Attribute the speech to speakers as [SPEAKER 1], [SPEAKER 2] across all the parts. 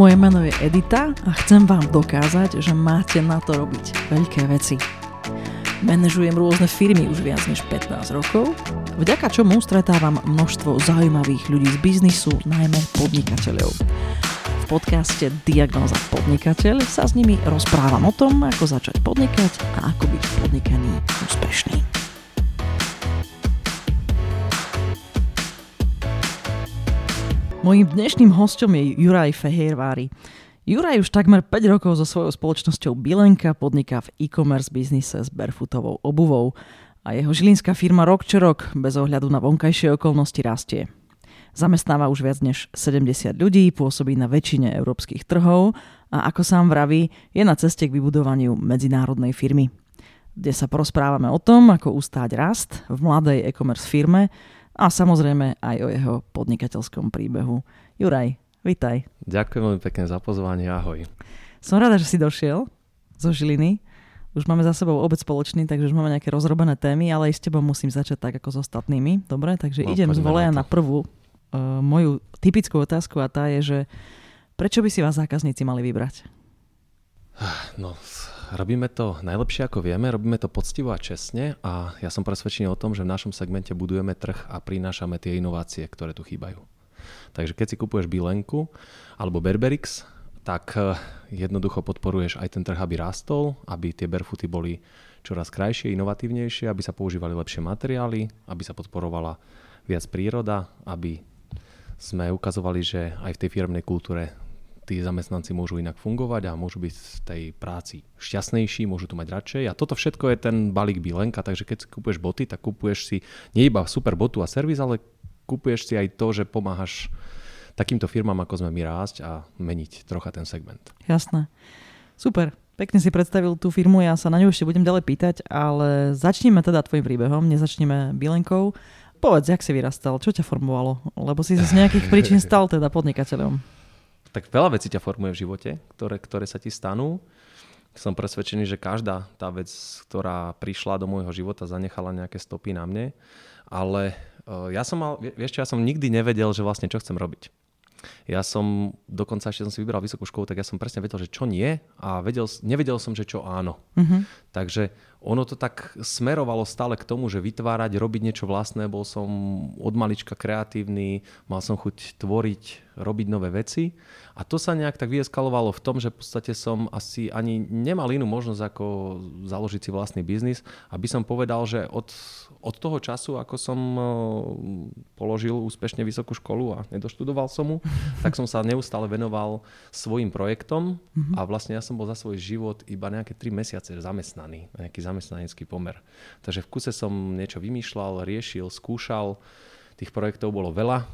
[SPEAKER 1] Moje meno je Edita a chcem vám dokázať, že máte na to robiť veľké veci. Manažujem rôzne firmy už viac než 15 rokov, vďaka čomu stretávam množstvo zaujímavých ľudí z biznisu, najmä podnikateľov. V podcaste Diagnoza podnikateľ sa s nimi rozprávam o tom, ako začať podnikať a ako byť v podnikaní úspešný. Mojím dnešným hostom je Juraj Fehervári. Juraj už takmer 5 rokov so svojou spoločnosťou Bilenka podniká v e-commerce biznise s barefootovou obuvou a jeho žilinská firma rok čo rok bez ohľadu na vonkajšie okolnosti rastie. Zamestnáva už viac než 70 ľudí, pôsobí na väčšine európskych trhov a ako sám vraví, je na ceste k vybudovaniu medzinárodnej firmy. Dnes sa porozprávame o tom, ako ustáť rast v mladej e-commerce firme, a samozrejme aj o jeho podnikateľskom príbehu. Juraj, vitaj.
[SPEAKER 2] Ďakujem veľmi pekne za pozvanie, ahoj.
[SPEAKER 1] Som rada, že si došiel zo Žiliny. Už máme za sebou obec spoločný, takže už máme nejaké rozrobené témy, ale aj s tebou musím začať tak ako s ostatnými. Dobre, takže no, idem z voleja na, na prvú uh, moju typickú otázku a tá je, že prečo by si vás zákazníci mali vybrať?
[SPEAKER 2] No, robíme to najlepšie ako vieme, robíme to poctivo a čestne a ja som presvedčený o tom, že v našom segmente budujeme trh a prinášame tie inovácie, ktoré tu chýbajú. Takže keď si kupuješ Bilenku alebo Berberix, tak eh, jednoducho podporuješ aj ten trh, aby rástol, aby tie barefooty boli čoraz krajšie, inovatívnejšie, aby sa používali lepšie materiály, aby sa podporovala viac príroda, aby sme ukazovali, že aj v tej firmnej kultúre tí zamestnanci môžu inak fungovať a môžu byť v tej práci šťastnejší, môžu to mať radšej. A toto všetko je ten balík Bilenka, takže keď si kúpuješ boty, tak kúpuješ si nie iba super botu a servis, ale kúpuješ si aj to, že pomáhaš takýmto firmám, ako sme my rásť a meniť trocha ten segment.
[SPEAKER 1] Jasné. Super. Pekne si predstavil tú firmu, ja sa na ňu ešte budem ďalej pýtať, ale začneme teda tvojim príbehom, nezačneme Bilenkou. Povedz, jak si vyrastal, čo ťa formovalo? Lebo si sa z nejakých príčin stal teda podnikateľom
[SPEAKER 2] tak veľa vecí ťa formuje v živote, ktoré, ktoré sa ti stanú. Som presvedčený, že každá tá vec, ktorá prišla do môjho života, zanechala nejaké stopy na mne. Ale uh, ja som mal, vieš čo, ja som nikdy nevedel, že vlastne čo chcem robiť. Ja som, dokonca ešte som si vybral vysokú školu, tak ja som presne vedel, že čo nie a vedel, nevedel som, že čo áno. Uh-huh. Takže ono to tak smerovalo stále k tomu, že vytvárať, robiť niečo vlastné. Bol som od malička kreatívny, mal som chuť tvoriť, robiť nové veci. A to sa nejak tak vyeskalovalo v tom, že v podstate som asi ani nemal inú možnosť ako založiť si vlastný biznis. Aby som povedal, že od, od toho času, ako som eh, položil úspešne vysokú školu a nedoštudoval som mu, tak som sa neustále venoval svojim projektom mhm. a vlastne ja som bol za svoj život iba nejaké 3 mesiace zamestnaný, nejaký zamestnanecký pomer. Takže v kuse som niečo vymýšľal, riešil, skúšal. Tých projektov bolo veľa,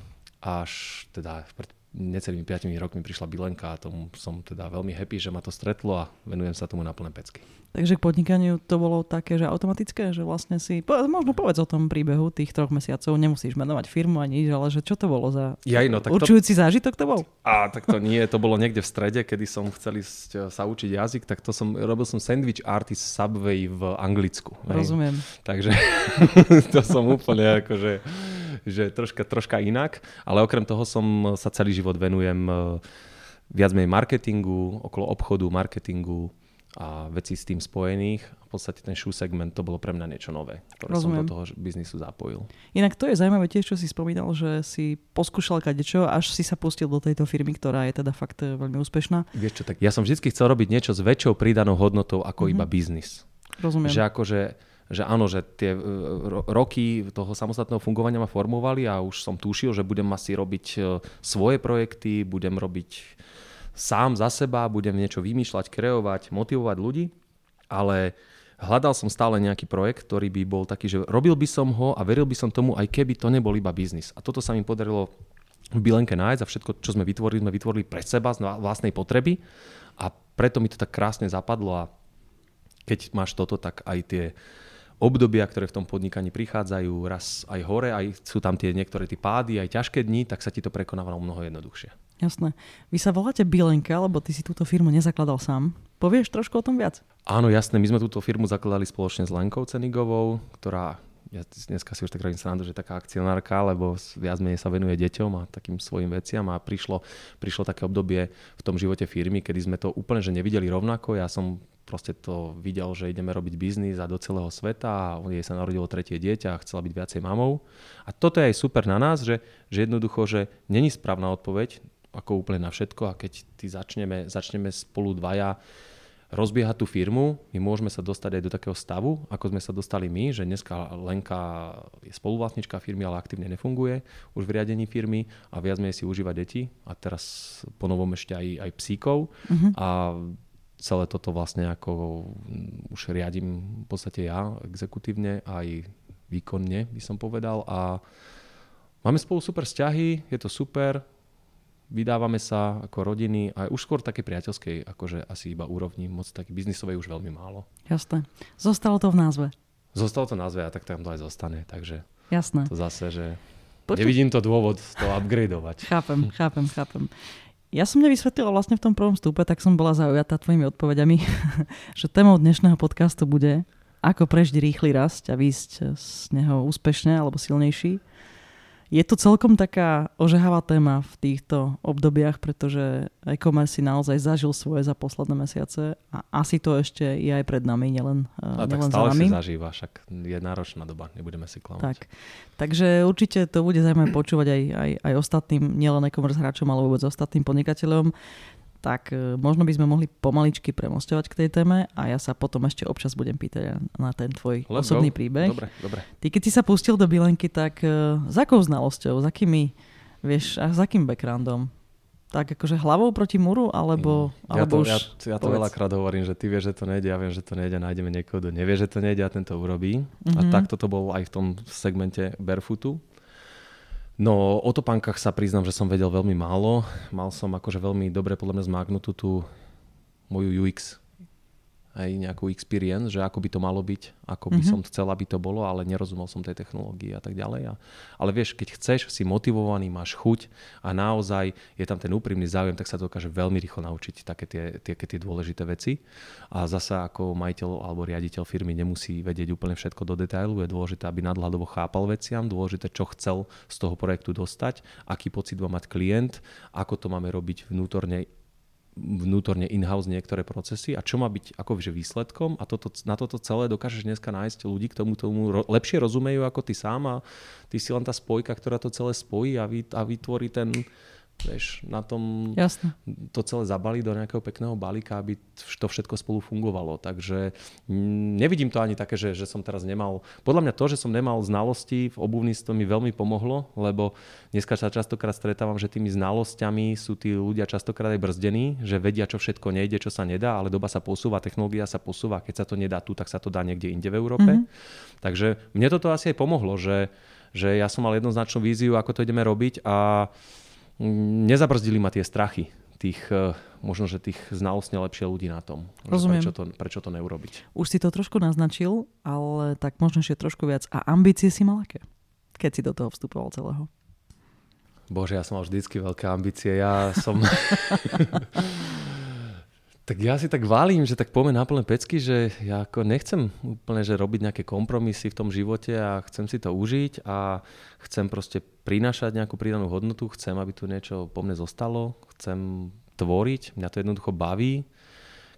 [SPEAKER 2] až teda pred necelými 5 rokmi prišla Bilenka a tomu som teda veľmi happy, že ma to stretlo a venujem sa tomu na plné pecky.
[SPEAKER 1] Takže k podnikaniu to bolo také, že automatické, že vlastne si, možno povedz o tom príbehu tých troch mesiacov, nemusíš menovať firmu ani nič, ale že čo to bolo za ja, no, tak určujúci to... zážitok to bol?
[SPEAKER 2] A tak to nie, to bolo niekde v strede, kedy som chcel ísť sa učiť jazyk, tak to som, robil som sandwich artist Subway v Anglicku.
[SPEAKER 1] Rozumiem.
[SPEAKER 2] Hej. Takže to som úplne akože že troška, troška inak, ale okrem toho som sa celý život venujem eh, viac menej marketingu, okolo obchodu, marketingu a veci s tým spojených. V podstate ten shoe segment to bolo pre mňa niečo nové, ktoré Rozumiem. som do toho biznisu zapojil.
[SPEAKER 1] Inak to je zaujímavé tiež, čo si spomínal, že si poskúšal kadečo, až si sa pustil do tejto firmy, ktorá je teda fakt eh, veľmi úspešná.
[SPEAKER 2] Vieš čo, tak ja som vždy chcel robiť niečo s väčšou pridanou hodnotou ako mm-hmm. iba biznis.
[SPEAKER 1] Rozumiem.
[SPEAKER 2] Že akože že áno, že tie e, roky toho samostatného fungovania ma formovali a už som tušil, že budem asi robiť e, svoje projekty, budem robiť sám za seba, budem niečo vymýšľať, kreovať, motivovať ľudí, ale hľadal som stále nejaký projekt, ktorý by bol taký, že robil by som ho a veril by som tomu, aj keby to nebol iba biznis. A toto sa mi podarilo v Bilenke nájsť a všetko, čo sme vytvorili, sme vytvorili pre seba z vlastnej potreby a preto mi to tak krásne zapadlo a keď máš toto, tak aj tie obdobia, ktoré v tom podnikaní prichádzajú, raz aj hore, aj sú tam tie niektoré tie pády, aj ťažké dni, tak sa ti to prekonávalo mnoho jednoduchšie.
[SPEAKER 1] Jasné. Vy sa voláte Bilenka, lebo ty si túto firmu nezakladal sám. Povieš trošku o tom viac?
[SPEAKER 2] Áno, jasné. My sme túto firmu zakladali spoločne s Lenkou Cenigovou, ktorá ja dneska si už tak robím srandu, že taká akcionárka, lebo viac menej sa venuje deťom a takým svojim veciam a prišlo, prišlo také obdobie v tom živote firmy, kedy sme to úplne že nevideli rovnako. Ja som proste to videl, že ideme robiť biznis a do celého sveta a jej sa narodilo tretie dieťa a chcela byť viacej mamou. A toto je aj super na nás, že, že jednoducho, že není správna odpoveď, ako úplne na všetko a keď ty začneme, začneme spolu dvaja rozbiehať tú firmu, my môžeme sa dostať aj do takého stavu, ako sme sa dostali my, že dneska Lenka je spoluvlastnička firmy, ale aktívne nefunguje už v riadení firmy a viac menej si užíva deti a teraz po novom ešte aj, aj psíkov uh-huh. a celé toto vlastne ako už riadím v podstate ja exekutívne aj výkonne by som povedal a máme spolu super vzťahy, je to super, vydávame sa ako rodiny a už skôr také priateľskej, akože asi iba úrovni, moc taký biznisovej už veľmi málo.
[SPEAKER 1] Jasné. Zostalo to v názve.
[SPEAKER 2] Zostalo to v názve a tak tam to aj zostane, takže
[SPEAKER 1] Jasné.
[SPEAKER 2] to zase, že Počuť... nevidím to dôvod to upgradeovať.
[SPEAKER 1] Chápem, chápem, chápem. Ja som nevysvetlila vlastne v tom prvom stupe, tak som bola zaujatá tvojimi odpovediami, že témou dnešného podcastu bude ako prežiť rýchly rast a výjsť z neho úspešne alebo silnejší. Je to celkom taká ožehavá téma v týchto obdobiach, pretože e-commerce si naozaj zažil svoje za posledné mesiace a asi to ešte je aj pred nami, nielen,
[SPEAKER 2] a
[SPEAKER 1] nielen
[SPEAKER 2] tak stále
[SPEAKER 1] za nami.
[SPEAKER 2] si zažíva, však je náročná doba, nebudeme si klamať.
[SPEAKER 1] Tak. Takže určite to bude zaujímavé počúvať aj, aj, aj ostatným, nielen e-commerce hráčom, ale vôbec ostatným podnikateľom tak e, možno by sme mohli pomaličky premostovať k tej téme a ja sa potom ešte občas budem pýtať na ten tvoj Let's osobný go. príbeh.
[SPEAKER 2] Dobre, dobre.
[SPEAKER 1] Ty keď si sa pustil do Bilenky, tak uh, s akou znalosťou, s akými, vieš, a s akým backgroundom? Tak akože hlavou proti muru, alebo, mm.
[SPEAKER 2] ja
[SPEAKER 1] alebo
[SPEAKER 2] to,
[SPEAKER 1] už...
[SPEAKER 2] Ja, ja to veľakrát hovorím, že ty vieš, že to nejde, ja viem, že to nejde, nájdeme niekoho, kto nevie, že to nejde a ten to urobí. Mm-hmm. A mhm. takto to bol aj v tom segmente Barefootu. No o topánkach sa priznám, že som vedel veľmi málo. Mal som akože veľmi dobre podľa mňa zmáknutú tú moju UX aj nejakú experience, že ako by to malo byť, ako by mm-hmm. som chcel, aby to bolo, ale nerozumel som tej technológii a tak ďalej. A, ale vieš, keď chceš, si motivovaný, máš chuť a naozaj je tam ten úprimný záujem, tak sa to dokáže veľmi rýchlo naučiť také tie, tie, tie dôležité veci. A zasa ako majiteľ alebo riaditeľ firmy nemusí vedieť úplne všetko do detailu. Je dôležité, aby nadhľadovo chápal veciam, dôležité, čo chcel z toho projektu dostať, aký pocit má mať klient, ako to máme robiť vnútorne vnútorne in-house niektoré procesy a čo má byť akože výsledkom a toto, na toto celé dokážeš dneska nájsť ľudí, k tomu tomu ro, lepšie rozumejú ako ty sám a ty si len tá spojka, ktorá to celé spojí a, vy, a vytvorí ten, vieš, na tom
[SPEAKER 1] Jasne.
[SPEAKER 2] to celé zabali do nejakého pekného balíka, aby to všetko spolu fungovalo. Takže nevidím to ani také, že, že som teraz nemal... Podľa mňa to, že som nemal znalosti v obuvníctve mi veľmi pomohlo, lebo dneska sa častokrát stretávam, že tými znalosťami sú tí ľudia častokrát aj brzdení, že vedia, čo všetko nejde, čo sa nedá, ale doba sa posúva, technológia sa posúva, keď sa to nedá tu, tak sa to dá niekde inde v Európe. Mm-hmm. Takže mne toto asi aj pomohlo, že, že ja som mal jednoznačnú víziu, ako to ideme robiť a nezabrzdili ma tie strachy tých, e, možno, že tých znalostne lepšie ľudí na tom.
[SPEAKER 1] Rozumiem.
[SPEAKER 2] Prečo to, prečo to neurobiť.
[SPEAKER 1] Už si to trošku naznačil, ale tak možno ešte trošku viac. A ambície si mal aké? Keď si do toho vstupoval celého?
[SPEAKER 2] Bože, ja som mal vždycky veľké ambície. Ja som... Tak ja si tak valím, že tak poďme na plné pecky, že ja ako nechcem úplne že robiť nejaké kompromisy v tom živote a chcem si to užiť a chcem proste prinášať nejakú pridanú hodnotu, chcem, aby tu niečo po mne zostalo, chcem tvoriť, mňa to jednoducho baví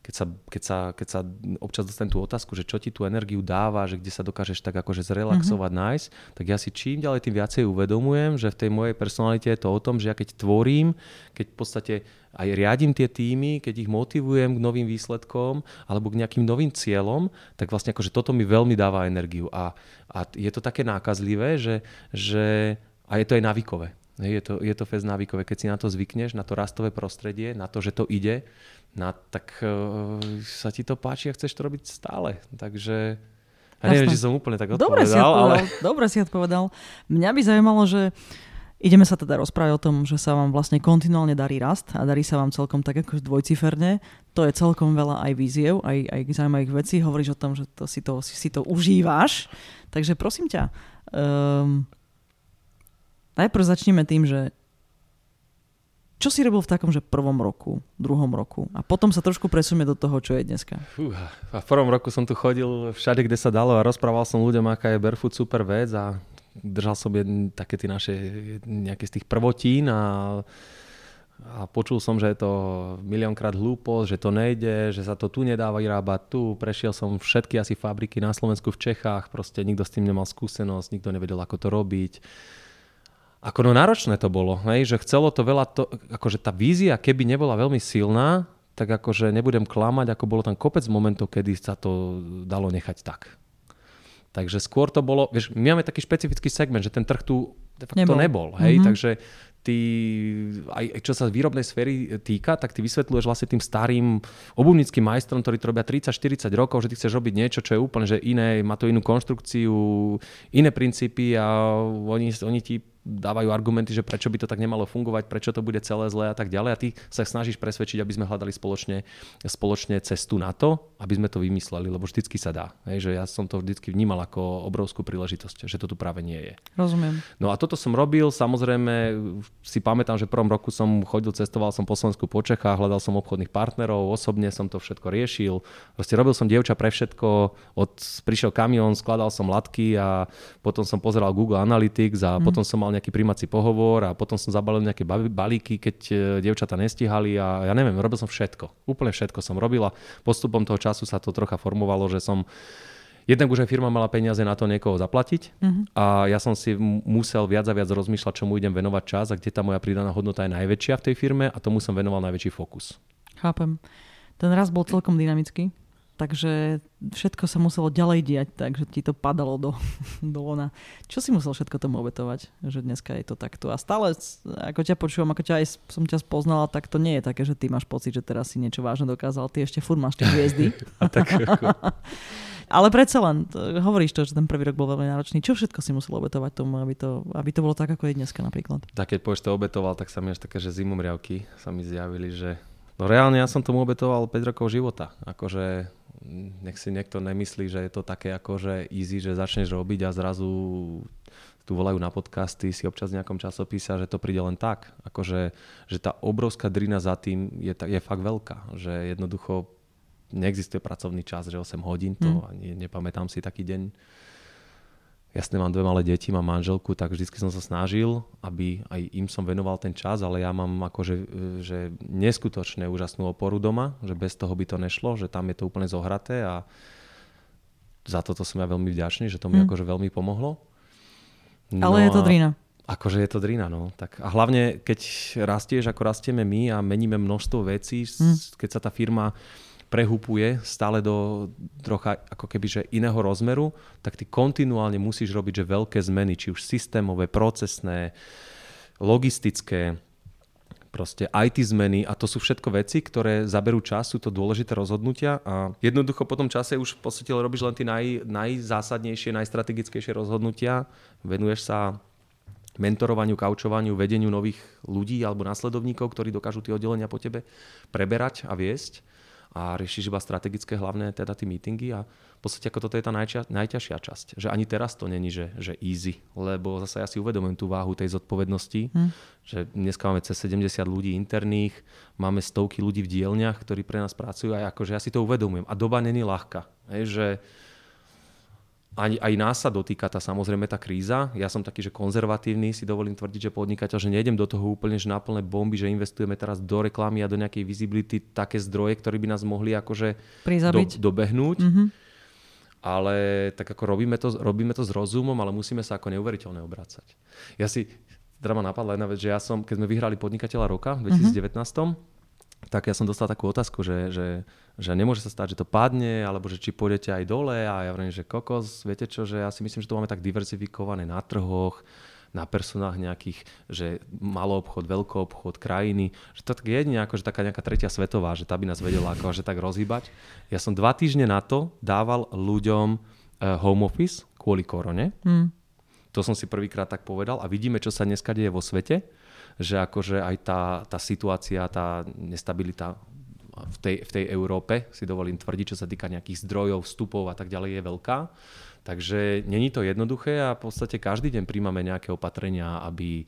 [SPEAKER 2] keď sa, keď, sa, keď sa občas dostanem tú otázku, že čo ti tú energiu dáva, že kde sa dokážeš tak akože zrelaxovať, mm-hmm. nájsť, tak ja si čím ďalej tým viacej uvedomujem, že v tej mojej personalite je to o tom, že ja keď tvorím, keď v podstate aj riadím tie týmy, keď ich motivujem k novým výsledkom alebo k nejakým novým cieľom, tak vlastne akože toto mi veľmi dáva energiu. A, a je to také nákazlivé, že, že a je to aj návykové. Je to, je to fest návykové. Keď si na to zvykneš, na to rastové prostredie, na to, že to ide, na, tak uh, sa ti to páči a chceš to robiť stále. Takže ja neviem, či som úplne tak odpovedal.
[SPEAKER 1] Dobre si odpovedal. Ale... Dobre si odpovedal. Mňa by zaujímalo, že ideme sa teda rozprávať o tom, že sa vám vlastne kontinuálne darí rast a darí sa vám celkom tak ako dvojciferne. To je celkom veľa aj víziev, aj, aj zaujímavých vecí. Hovoríš o tom, že to si, to, si, si to užívaš. Takže prosím ťa, um, najprv začneme tým, že Čo si robil v takom, že prvom roku, druhom roku? A potom sa trošku presunieme do toho, čo je dneska.
[SPEAKER 2] Fúha. A v prvom roku som tu chodil všade, kde sa dalo a rozprával som ľuďom, aká je barefoot super vec a držal som jedn, také tie naše nejaké z tých prvotín a a počul som, že je to miliónkrát hlúposť, že to nejde, že sa to tu nedáva vyrábať tu. Prešiel som všetky asi fabriky na Slovensku, v Čechách, proste nikto s tým nemal skúsenosť, nikto nevedel, ako to robiť. Ako no náročné to bolo, hej? že chcelo to veľa, to, akože tá vízia, keby nebola veľmi silná, tak akože nebudem klamať, ako bolo tam kopec momentov, kedy sa to dalo nechať tak. Takže skôr to bolo, vieš, my máme taký špecifický segment, že ten trh tu de facto nebol, nebol hej, mm-hmm. takže ty, aj čo sa výrobnej sféry týka, tak ty vysvetľuješ vlastne tým starým obuvnickým majstrom, ktorí to robia 30-40 rokov, že ty chceš robiť niečo, čo je úplne že iné, má to inú konštrukciu, iné princípy a oni, oni ti dávajú argumenty, že prečo by to tak nemalo fungovať, prečo to bude celé zlé a tak ďalej. A ty sa snažíš presvedčiť, aby sme hľadali spoločne, spoločne cestu na to, aby sme to vymysleli, lebo vždycky sa dá. Hej, že ja som to vždycky vnímal ako obrovskú príležitosť, že to tu práve nie je.
[SPEAKER 1] Rozumiem.
[SPEAKER 2] No a toto som robil, samozrejme si pamätám, že v prvom roku som chodil, cestoval som po Slovensku, po Čechách, hľadal som obchodných partnerov, osobne som to všetko riešil. Proste robil som dievča pre všetko, od, prišiel kamión, skladal som latky a potom som pozeral Google Analytics a mm. potom som mal nejaký príjmací pohovor a potom som zabalil nejaké balíky, keď e, dievčata nestihali a ja neviem, robil som všetko. Úplne všetko som robil a postupom toho času sa to trocha formovalo, že som Jednak už aj firma mala peniaze na to niekoho zaplatiť uh-huh. a ja som si musel viac a viac rozmýšľať, čomu idem venovať čas a kde tá moja pridaná hodnota je najväčšia v tej firme a tomu som venoval najväčší fokus.
[SPEAKER 1] Chápem. Ten raz bol celkom dynamický. Takže všetko sa muselo ďalej diať, takže ti to padalo do, do lona. Čo si musel všetko tomu obetovať, že dneska je to takto? A stále, ako ťa počúvam, ako ťa aj som ťa spoznala, tak to nie je také, že ty máš pocit, že teraz si niečo vážne dokázal. Ty ešte furt máš tie hviezdy.
[SPEAKER 2] A tak ako...
[SPEAKER 1] Ale predsa len, hovoríš to, že ten prvý rok bol veľmi náročný. Čo všetko si musel obetovať tomu, aby to, aby to bolo tak, ako je dneska napríklad?
[SPEAKER 2] Tak keď povieš to obetoval, tak sa mi až také, že zimomriavky sa mi zjavili, že no reálne ja som tomu obetoval 5 rokov života. Akože nech si niekto nemyslí, že je to také ako, že easy, že začneš robiť a zrazu tu volajú na podcasty, si občas v nejakom časopise že to príde len tak. Akože, že tá obrovská drina za tým je, je fakt veľká. Že jednoducho neexistuje pracovný čas, že 8 hodín, to hmm. ani nepamätám si taký deň jasne mám dve malé deti, mám manželku, tak vždy som sa snažil, aby aj im som venoval ten čas, ale ja mám akože že neskutočne úžasnú oporu doma, že bez toho by to nešlo, že tam je to úplne zohraté a za toto som ja veľmi vďačný, že to mi hmm. akože veľmi pomohlo.
[SPEAKER 1] No ale je to drina.
[SPEAKER 2] Akože je to drina, no. Tak a hlavne, keď rastieš, ako rastieme my a meníme množstvo vecí, hmm. keď sa tá firma prehupuje stále do trocha ako keby že iného rozmeru, tak ty kontinuálne musíš robiť že veľké zmeny, či už systémové, procesné, logistické, proste IT zmeny. A to sú všetko veci, ktoré zaberú čas, sú to dôležité rozhodnutia. A jednoducho po tom čase už v podstate robíš len tie naj, najzásadnejšie, najstrategickejšie rozhodnutia, venuješ sa mentorovaniu, kaučovaniu, vedeniu nových ľudí alebo následovníkov, ktorí dokážu tie oddelenia po tebe preberať a viesť a riešiš iba strategické hlavné teda tie meetingy a v podstate ako toto je tá najča- najťažšia časť. Že ani teraz to není, že, že easy, lebo zase ja si uvedomujem tú váhu tej zodpovednosti, hmm. že dneska máme cez 70 ľudí interných, máme stovky ľudí v dielniach, ktorí pre nás pracujú a akože ja si to uvedomujem. A doba není ľahká. Hej, že aj, aj nás sa dotýka tá samozrejme tá kríza. Ja som taký, že konzervatívny, si dovolím tvrdiť, že podnikateľ, že nejdem do toho úplne že na plné bomby, že investujeme teraz do reklamy a do nejakej visibility také zdroje, ktoré by nás mohli akože do, dobehnúť. Mm-hmm. Ale tak ako robíme to, robíme to s rozumom, ale musíme sa ako neuveriteľne obracať. Ja si, teda ma napadla jedna vec, že ja som, keď sme vyhrali podnikateľa roka v 2019, mm-hmm tak ja som dostal takú otázku, že, že, že nemôže sa stať, že to padne, alebo že či pôjdete aj dole a ja hovorím, že kokos, viete čo, že ja si myslím, že to máme tak diverzifikované na trhoch, na personách nejakých, že malý obchod, veľký obchod, krajiny, že to tak jedine ako, že taká nejaká tretia svetová, že tá by nás vedela ako, že tak rozhýbať. Ja som dva týždne na to dával ľuďom uh, home office kvôli korone. Hmm. To som si prvýkrát tak povedal a vidíme, čo sa dneska deje vo svete že akože aj tá, tá situácia, tá nestabilita v tej, v tej Európe, si dovolím tvrdiť, čo sa týka nejakých zdrojov, vstupov a tak ďalej, je veľká. Takže není to jednoduché a v podstate každý deň príjmame nejaké opatrenia, aby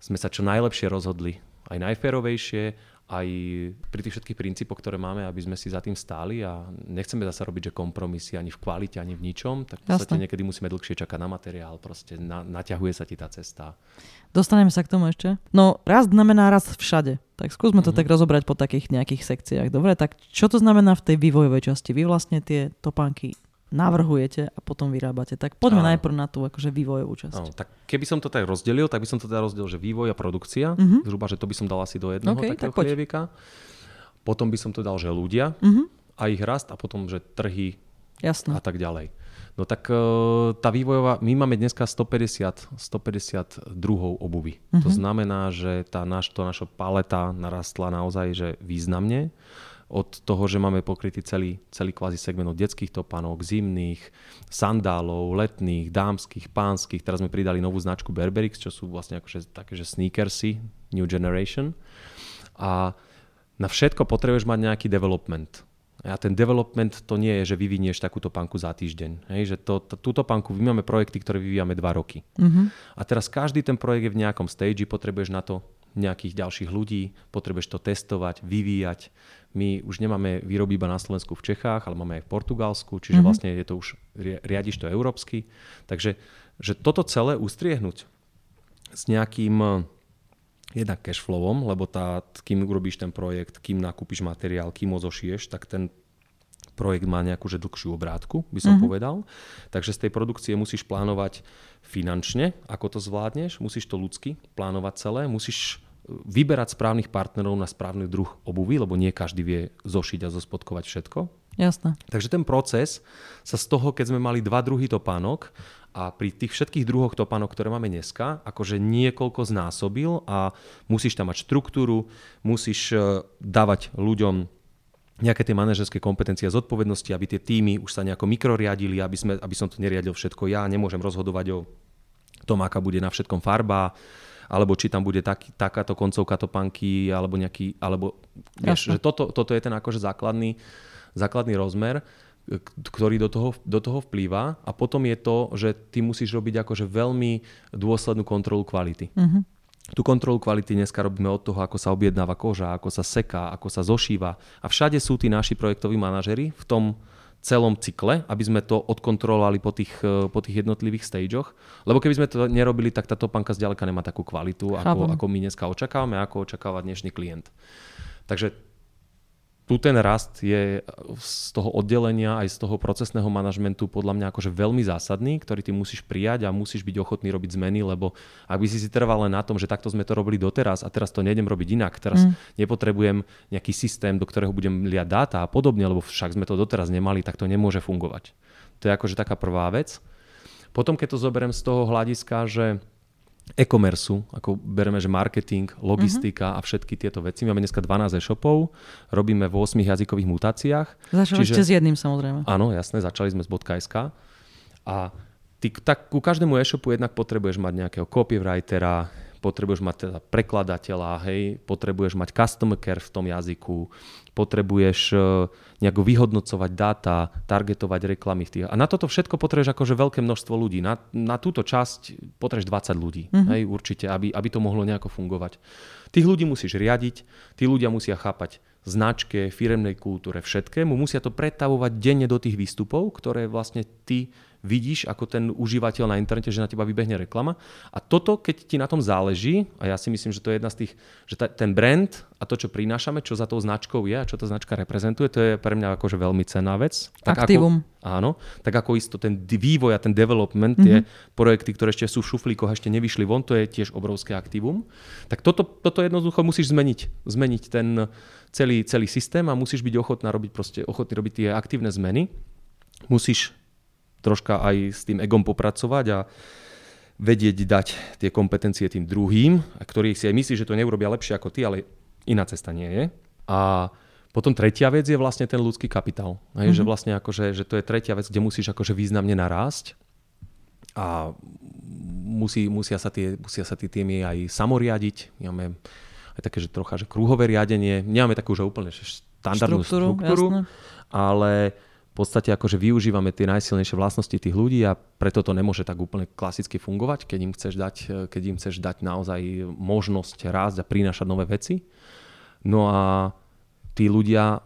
[SPEAKER 2] sme sa čo najlepšie rozhodli aj najférovejšie, aj pri tých všetkých princípoch, ktoré máme, aby sme si za tým stáli a nechceme zase robiť, že kompromisy ani v kvalite, ani v ničom, tak v podstate niekedy musíme dlhšie čakať na materiál, proste na, naťahuje sa ti tá cesta.
[SPEAKER 1] Dostaneme sa k tomu ešte. No, rast znamená rast všade. Tak skúsme to mm-hmm. tak rozobrať po takých nejakých sekciách. Dobre, tak čo to znamená v tej vývojovej časti? Vy vlastne tie topánky navrhujete a potom vyrábate. Tak poďme Áno. najprv na tú akože vývojovú časť. Áno,
[SPEAKER 2] tak keby som to tak rozdelil, tak by som to teda rozdelil, že vývoj a produkcia. Uh-huh. Zhruba, že to by som dal asi do jedného okay, takého tak chlievika. Potom by som to dal, že ľudia uh-huh. a ich rast a potom, že trhy Jasne. a tak ďalej. No tak e, tá vývojová, my máme dneska 150, 150 druhov obuvy. Uh-huh. To mhm. znamená, že tá naš, to naša paleta narastla naozaj že významne od toho, že máme pokrytý celý, celý kvázi segment od detských topánok, zimných, sandálov, letných, dámskych, pánskych. Teraz sme pridali novú značku Berberix, čo sú vlastne akože také, že sneakersy, new generation. A na všetko potrebuješ mať nejaký development. A ten development to nie je, že vyvinieš takúto panku za týždeň. Hej, že to, to, túto panku, my máme projekty, ktoré vyvíjame dva roky. Mm-hmm. A teraz každý ten projekt je v nejakom stage, potrebuješ na to nejakých ďalších ľudí, potrebuješ to testovať, vyvíjať. My už nemáme výroby iba na Slovensku v Čechách, ale máme aj v Portugalsku, čiže mm-hmm. vlastne je to už, riadiš to európsky. Takže že toto celé ustriehnúť s nejakým eh, jednak cashflowom, lebo tá, kým urobíš ten projekt, kým nakúpiš materiál, kým ho zošiješ, tak ten projekt má nejakú že dlhšiu obrátku, by som mm-hmm. povedal. Takže z tej produkcie musíš plánovať finančne, ako to zvládneš, musíš to ľudsky plánovať celé, musíš vyberať správnych partnerov na správny druh obuvy, lebo nie každý vie zošiť a zospodkovať všetko.
[SPEAKER 1] Jasné.
[SPEAKER 2] Takže ten proces sa z toho, keď sme mali dva druhy topánok a pri tých všetkých druhoch topánok, ktoré máme dneska, akože niekoľko znásobil a musíš tam mať štruktúru, musíš e, dávať ľuďom nejaké tie manažerské kompetencie a zodpovednosti, aby tie týmy už sa nejako mikroriadili, aby, sme, aby som to neriadil všetko ja, nemôžem rozhodovať o tom, aká bude na všetkom farba, alebo či tam bude tak, takáto koncovka topanky, alebo nejaký, alebo vieš, že toto, toto je ten akože základný, základný rozmer, ktorý do toho, do toho vplýva a potom je to, že ty musíš robiť akože veľmi dôslednú kontrolu kvality. Mm-hmm. Tú kontrolu kvality dneska robíme od toho, ako sa objednáva koža, ako sa seká, ako sa zošíva. A všade sú tí naši projektoví manažery v tom celom cykle, aby sme to odkontrolovali po tých, po tých jednotlivých stageoch. Lebo keby sme to nerobili, tak tá topanka zďaleka nemá takú kvalitu, ako, ako my dneska očakávame, ako očakáva dnešný klient. Takže tu ten rast je z toho oddelenia aj z toho procesného manažmentu podľa mňa akože veľmi zásadný, ktorý ty musíš prijať a musíš byť ochotný robiť zmeny, lebo ak by si si trval len na tom, že takto sme to robili doteraz a teraz to nejdem robiť inak, teraz mm. nepotrebujem nejaký systém, do ktorého budem liať dáta a podobne, lebo však sme to doteraz nemali, tak to nemôže fungovať. To je akože taká prvá vec. Potom, keď to zoberiem z toho hľadiska, že e-commerce, ako bereme, že marketing, logistika uh-huh. a všetky tieto veci. Máme dneska 12 e-shopov, robíme v 8 jazykových mutáciách.
[SPEAKER 1] Začali čiže, ste s jedným samozrejme.
[SPEAKER 2] Áno, jasné, začali sme z .sk. A ty, tak ku každému e-shopu jednak potrebuješ mať nejakého copywritera, potrebuješ mať teda prekladateľa, hej, potrebuješ mať customer care v tom jazyku, potrebuješ e, nejako vyhodnocovať dáta, targetovať reklamy tých. A na toto všetko potrebuješ akože veľké množstvo ľudí. Na, na túto časť potrebuješ 20 ľudí, mm-hmm. hej, určite, aby, aby to mohlo nejako fungovať. Tých ľudí musíš riadiť, tí ľudia musia chápať značke, firemnej kultúre, všetkému, musia to pretavovať denne do tých výstupov, ktoré vlastne ty vidíš ako ten užívateľ na internete, že na teba vybehne reklama. A toto, keď ti na tom záleží, a ja si myslím, že to je jedna z tých, že ta, ten brand a to, čo prinášame, čo za tou značkou je a čo tá značka reprezentuje, to je pre mňa akože veľmi cenná vec.
[SPEAKER 1] Tak Aktivum.
[SPEAKER 2] Ako, áno, tak ako isto ten vývoj a ten development, mm-hmm. tie mhm. projekty, ktoré ešte sú v šuflíkoch a ešte nevyšli von, to je tiež obrovské aktivum. Tak toto, toto jednoducho musíš zmeniť. Zmeniť ten celý, celý systém a musíš byť ochotná robiť proste, ochotný robiť tie aktívne zmeny. Musíš troška aj s tým egom popracovať a vedieť dať tie kompetencie tým druhým, ktorí si aj myslí, že to neurobia lepšie ako ty, ale iná cesta nie je. A potom tretia vec je vlastne ten ľudský kapitál. Hej, mm-hmm. Že vlastne akože, že to je tretia vec, kde musíš akože významne narásť a musí, musia, sa tie, musia sa tie týmy aj samoriadiť. Máme aj také, že trocha že kruhové riadenie. Nemáme takú že úplne štandardnú štruktúru, štruktúru ale v podstate akože využívame tie najsilnejšie vlastnosti tých ľudí a preto to nemôže tak úplne klasicky fungovať, keď im chceš dať, keď im chceš dať naozaj možnosť rásť a prinášať nové veci. No a tí ľudia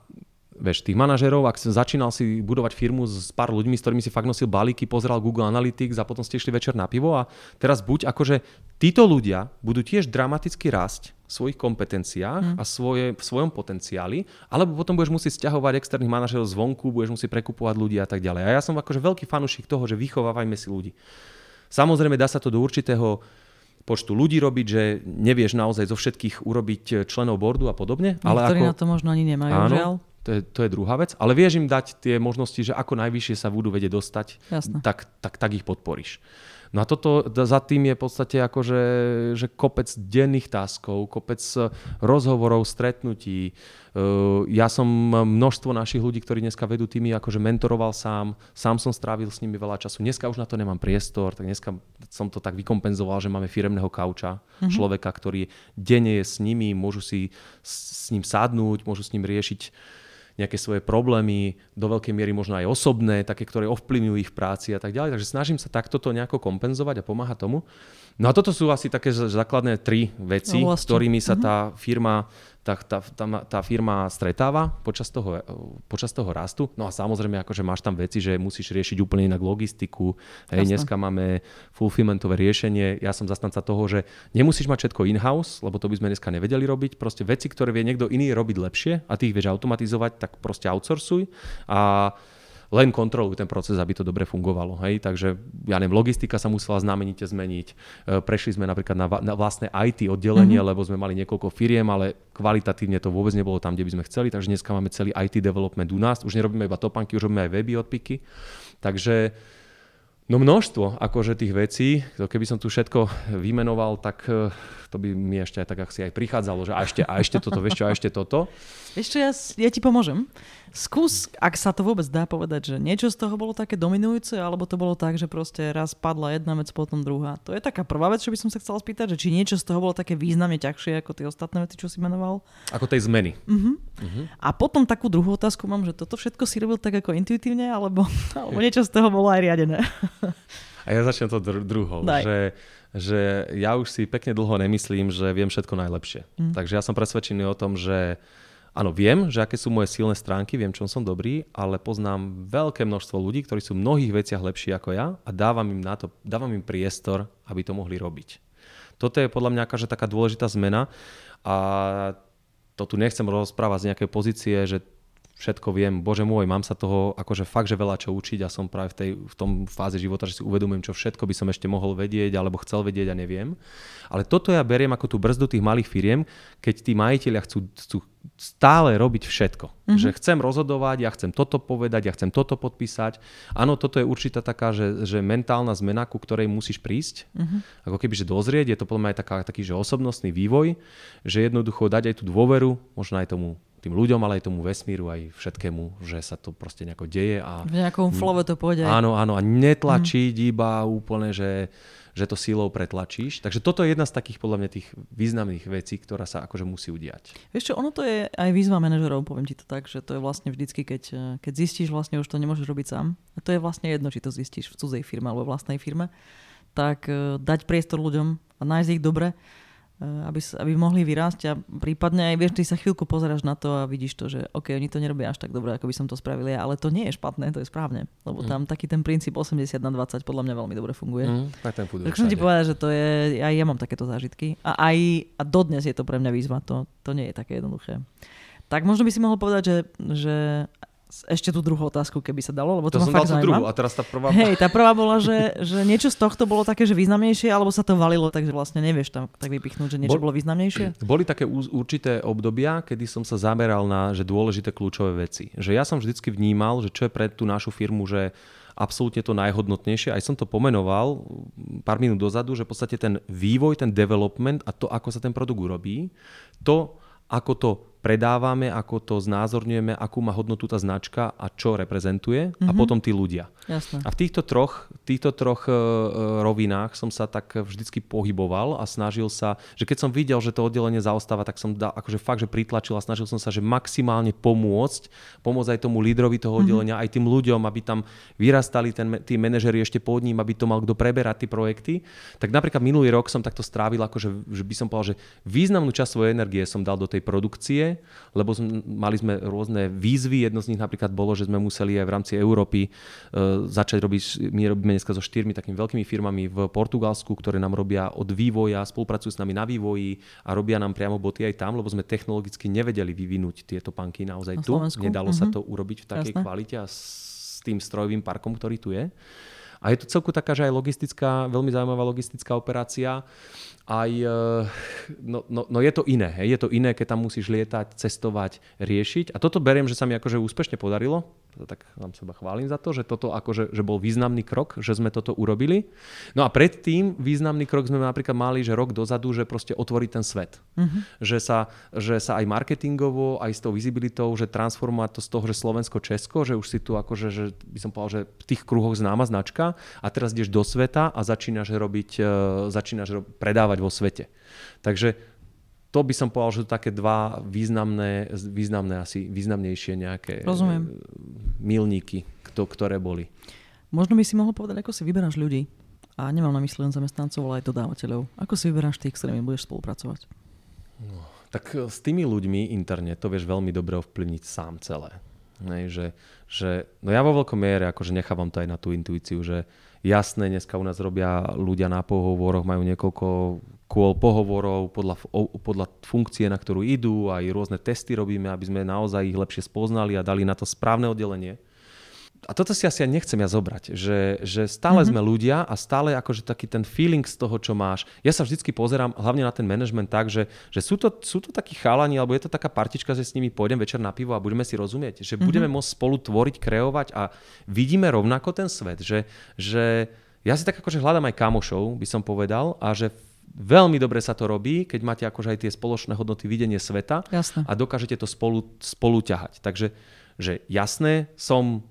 [SPEAKER 2] Veš, tých manažerov, ak začínal si budovať firmu s pár ľuďmi, s ktorými si fakt nosil balíky, pozeral Google Analytics a potom ste išli večer na pivo a teraz buď akože títo ľudia budú tiež dramaticky rásť svojich kompetenciách mm. a svoje, v svojom potenciáli, alebo potom budeš musieť stiahovať externých manažerov zvonku, budeš musieť prekupovať ľudí a tak ďalej. A ja som akože veľký fanúšik toho, že vychovávajme si ľudí. Samozrejme dá sa to do určitého počtu ľudí robiť, že nevieš naozaj zo všetkých urobiť členov boardu a podobne.
[SPEAKER 1] Niektorí ale ako, na to možno ani nemajú, áno, žiaľ
[SPEAKER 2] to je, to je druhá vec. Ale vieš im dať tie možnosti, že ako najvyššie sa budú vedieť dostať, tak, tak, tak ich podporíš. No a toto za tým je v podstate ako, že, kopec denných táskov, kopec rozhovorov, stretnutí. Ja som množstvo našich ľudí, ktorí dneska vedú týmy, akože mentoroval sám, sám som strávil s nimi veľa času. Dneska už na to nemám priestor, tak dneska som to tak vykompenzoval, že máme firemného kauča, mm-hmm. človeka, ktorý denne je s nimi, môžu si s ním sadnúť, môžu s ním riešiť nejaké svoje problémy, do veľkej miery možno aj osobné, také, ktoré ovplyvňujú ich práci a tak ďalej. Takže snažím sa takto to nejako kompenzovať a pomáhať tomu. No a toto sú asi také základné tri veci, no, vlastne. ktorými sa mhm. tá firma tá, tá, tá, tá firma stretáva počas toho, počas toho rastu. No a samozrejme, akože máš tam veci, že musíš riešiť úplne inak logistiku. Hej, dneska máme fulfillmentové riešenie. Ja som zastanca toho, že nemusíš mať všetko in-house, lebo to by sme dneska nevedeli robiť. Proste veci, ktoré vie niekto iný robiť lepšie a ty ich vieš automatizovať, tak proste outsourcuj. A len kontrolujú ten proces, aby to dobre fungovalo. Hej? Takže ja neviem, logistika sa musela znamenite zmeniť. E, prešli sme napríklad na, na vlastné IT oddelenie, mm-hmm. lebo sme mali niekoľko firiem, ale kvalitatívne to vôbec nebolo tam, kde by sme chceli, takže dneska máme celý IT development u nás. Už nerobíme iba topanky, už robíme aj weby odpiky. Takže No množstvo akože tých vecí, to keby som tu všetko vymenoval, tak e, to by mi ešte aj tak asi aj prichádzalo, že a ešte, a ešte toto, vieš čo, a ešte toto.
[SPEAKER 1] Vieš čo, ja, ja ti pomôžem. Skús, ak sa to vôbec dá povedať, že niečo z toho bolo také dominujúce, alebo to bolo tak, že proste raz padla jedna vec, potom druhá. To je taká prvá vec, čo by som sa chcel spýtať, že či niečo z toho bolo také významne ťažšie ako tie ostatné veci, čo si menoval.
[SPEAKER 2] Ako tej zmeny.
[SPEAKER 1] Uh-huh. Uh-huh. A potom takú druhú otázku mám, že toto všetko si robil tak ako intuitívne, alebo, alebo niečo z toho bolo aj riadené.
[SPEAKER 2] A ja začnem to dru- druhou, že, že ja už si pekne dlho nemyslím, že viem všetko najlepšie. Mm. Takže ja som presvedčený o tom, že áno, viem, že aké sú moje silné stránky, viem, čom som dobrý, ale poznám veľké množstvo ľudí, ktorí sú v mnohých veciach lepší ako ja a dávam im na to, dávam im priestor, aby to mohli robiť. Toto je podľa mňa akáže taká dôležitá zmena a to tu nechcem rozprávať z nejakej pozície, že všetko viem, bože môj, mám sa toho akože fakt, že veľa čo učiť a som práve v, tej, v tom fáze života, že si uvedomujem, čo všetko by som ešte mohol vedieť alebo chcel vedieť a neviem. Ale toto ja beriem ako tú brzdu tých malých firiem, keď tí majiteľia chcú, chcú stále robiť všetko. Mm-hmm. Že chcem rozhodovať, ja chcem toto povedať, ja chcem toto podpísať. Áno, toto je určitá taká, že, že mentálna zmena, ku ktorej musíš prísť. Mm-hmm. Ako keby, že dozrieť, je to podľa mňa aj taká, taký, že osobnostný vývoj, že jednoducho dať aj tú dôveru, možno aj tomu tým ľuďom, ale aj tomu vesmíru, aj všetkému, že sa to proste nejako deje. A,
[SPEAKER 1] v nejakom flove to pôjde.
[SPEAKER 2] Áno, áno, a netlačiť mm. iba úplne, že, že to sílou pretlačíš. Takže toto je jedna z takých podľa mňa tých významných vecí, ktorá sa akože musí udiať.
[SPEAKER 1] Vieš čo, ono to je aj výzva manažerov, poviem ti to tak, že to je vlastne vždycky, keď, keď zistíš vlastne už to nemôžeš robiť sám. A to je vlastne jedno, či to zistíš v cudzej firme alebo vlastnej firme. Tak eh, dať priestor ľuďom a nájsť ich dobre aby, aby mohli vyrásť a prípadne aj vieš, ty sa chvíľku pozeráš na to a vidíš to, že OK, oni to nerobia až tak dobre, ako by som to spravil ja, ale to nie je špatné, to je správne, lebo mm. tam taký ten princíp 80 na 20 podľa mňa veľmi dobre funguje. Mm,
[SPEAKER 2] tak ten
[SPEAKER 1] tak som ti povedať, že to je, aj ja mám takéto zážitky a aj a dodnes je to pre mňa výzva, to, to nie je také jednoduché. Tak možno by si mohol povedať, že, že ešte tú druhú otázku, keby sa dalo, lebo to, to ma fakt zaujíma.
[SPEAKER 2] druhú a teraz tá prvá...
[SPEAKER 1] Hej, tá prvá bola, že, že niečo z tohto bolo také, že významnejšie, alebo sa to valilo, takže vlastne nevieš tam tak vypichnúť, že niečo Bol, bolo významnejšie?
[SPEAKER 2] Boli také určité obdobia, kedy som sa zameral na že dôležité kľúčové veci. Že ja som vždycky vnímal, že čo je pre tú našu firmu, že absolútne to najhodnotnejšie. Aj som to pomenoval pár minút dozadu, že v podstate ten vývoj, ten development a to, ako sa ten produkt urobí, to, ako to predávame, ako to znázorňujeme, akú má hodnotu tá značka a čo reprezentuje mm-hmm. a
[SPEAKER 1] Mhm.
[SPEAKER 2] potom tí ľudia.
[SPEAKER 1] Jasné.
[SPEAKER 2] A v týchto troch, týchto troch e, e, rovinách som sa tak vždycky pohyboval a snažil sa, že keď som videl, že to oddelenie zaostáva, tak som dal, akože fakt, že pritlačil a snažil som sa, že maximálne pomôcť, pomôcť aj tomu lídrovi toho oddelenia, mm-hmm. aj tým ľuďom, aby tam vyrastali ten, tí manažeri ešte pod ním, aby to mal kto preberať tie projekty. Tak napríklad minulý rok som takto strávil, akože, že by som povedal, že významnú časť svojej energie som dal do tej produkcie, lebo som, mali sme rôzne výzvy. Jedno z nich napríklad bolo, že sme museli aj v rámci Európy uh, začať robiť, my robíme dneska so štyrmi takými veľkými firmami v Portugalsku, ktoré nám robia od vývoja, spolupracujú s nami na vývoji a robia nám priamo boty aj tam, lebo sme technologicky nevedeli vyvinúť tieto panky naozaj
[SPEAKER 1] Na
[SPEAKER 2] tu.
[SPEAKER 1] Slovensku?
[SPEAKER 2] Nedalo sa
[SPEAKER 1] Mhm.
[SPEAKER 2] to urobiť v takej
[SPEAKER 1] Jasné.
[SPEAKER 2] kvalite a s tým strojovým parkom, ktorý tu je. A je to celku taká, že aj logistická, veľmi zaujímavá logistická operácia. Aj, e, no, no, no je to iné. Hej. Je to iné, keď tam musíš lietať, cestovať, riešiť. A toto beriem, že sa mi akože úspešne podarilo. Tak vám seba chválim za to, že toto akože, že bol významný krok, že sme toto urobili. No a predtým významný krok sme napríklad mali, že rok dozadu, že proste otvoriť ten svet.
[SPEAKER 1] Mhm.
[SPEAKER 2] Že, sa, že sa aj marketingovo, aj s tou vizibilitou, že transformovať to z toho, že Slovensko-Česko, že už si tu akože, že by som povedal, že v tých kruhoch známa značka a teraz ideš do sveta a začínaš robiť, e, začínaš ro- predávať vo svete. Takže to by som povedal, že sú také dva významné, významné asi, významnejšie nejaké
[SPEAKER 1] Rozumiem.
[SPEAKER 2] e, milníky, kto, ktoré boli.
[SPEAKER 1] Možno by si mohol povedať, ako si vyberáš ľudí. A nemám na mysli len zamestnancov, ale aj dodávateľov. Ako si vyberáš tých, s ktorými budeš spolupracovať?
[SPEAKER 2] Tak e, s tými ľuďmi interne to vieš veľmi dobre ovplyvniť sám celé. Hej, že, že, no ja vo veľkom miere akože nechávam to aj na tú intuíciu, že jasné, dneska u nás robia ľudia na pohovoroch, majú niekoľko kôl pohovorov podľa, podľa funkcie, na ktorú idú, aj rôzne testy robíme, aby sme naozaj ich lepšie spoznali a dali na to správne oddelenie a toto si asi aj nechcem ja zobrať, že, že stále mm-hmm. sme ľudia a stále akože taký ten feeling z toho, čo máš. Ja sa vždycky pozerám hlavne na ten management tak, že, že sú, to, sú to takí chalani, alebo je to taká partička, že s nimi pôjdem večer na pivo a budeme si rozumieť, že mm-hmm. budeme môcť spolu tvoriť, kreovať a vidíme rovnako ten svet, že, že ja si tak akože hľadám aj kamošov, by som povedal, a že veľmi dobre sa to robí, keď máte akože aj tie spoločné hodnoty videnie sveta
[SPEAKER 1] Jasné.
[SPEAKER 2] a dokážete to spolu, spolu ťahať. Takže že jasné, som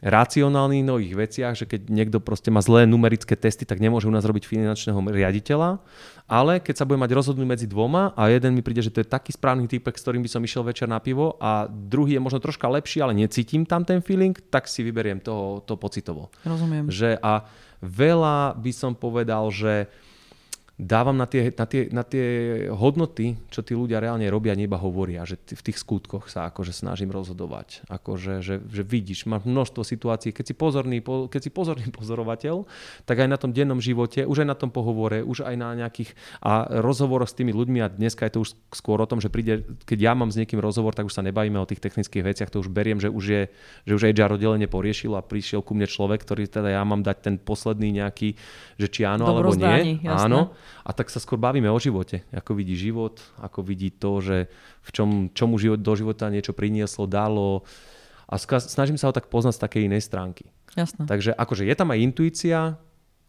[SPEAKER 2] racionálny v mnohých veciach, že keď niekto proste má zlé numerické testy, tak nemôže u nás robiť finančného riaditeľa, ale keď sa bude mať rozhodnúť medzi dvoma a jeden mi príde, že to je taký správny typek, s ktorým by som išiel večer na pivo a druhý je možno troška lepší, ale necítim tam ten feeling, tak si vyberiem to, to pocitovo.
[SPEAKER 1] Rozumiem.
[SPEAKER 2] Že a veľa by som povedal, že dávam na tie, na, tie, na tie hodnoty, čo tí ľudia reálne robia, nie iba hovoria, že v tých skutkoch sa akože snažím rozhodovať. Akože, že, že vidíš, máš množstvo situácií, keď si, pozorný, po, keď si pozorný pozorovateľ, tak aj na tom dennom živote, už aj na tom pohovore, už aj na nejakých a rozhovoroch s tými ľuďmi a dneska je to už skôr o tom, že príde, keď ja mám s niekým rozhovor, tak už sa nebavíme o tých technických veciach, to už beriem, že už je, že už HR oddelenie poriešilo a prišiel ku mne človek, ktorý teda ja mám dať ten posledný nejaký, že či áno alebo nie.
[SPEAKER 1] jasné.
[SPEAKER 2] Áno. A tak sa skôr bavíme o živote. Ako vidí život, ako vidí to, že v čom, čomu život, do života niečo prinieslo, dalo. A snažím sa ho tak poznať z takej inej stránky.
[SPEAKER 1] Jasné.
[SPEAKER 2] Takže akože je tam aj intuícia,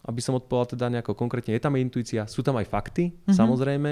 [SPEAKER 2] aby som odpovedal teda nejako konkrétne, je tam aj intuícia, sú tam aj fakty, mm-hmm. samozrejme,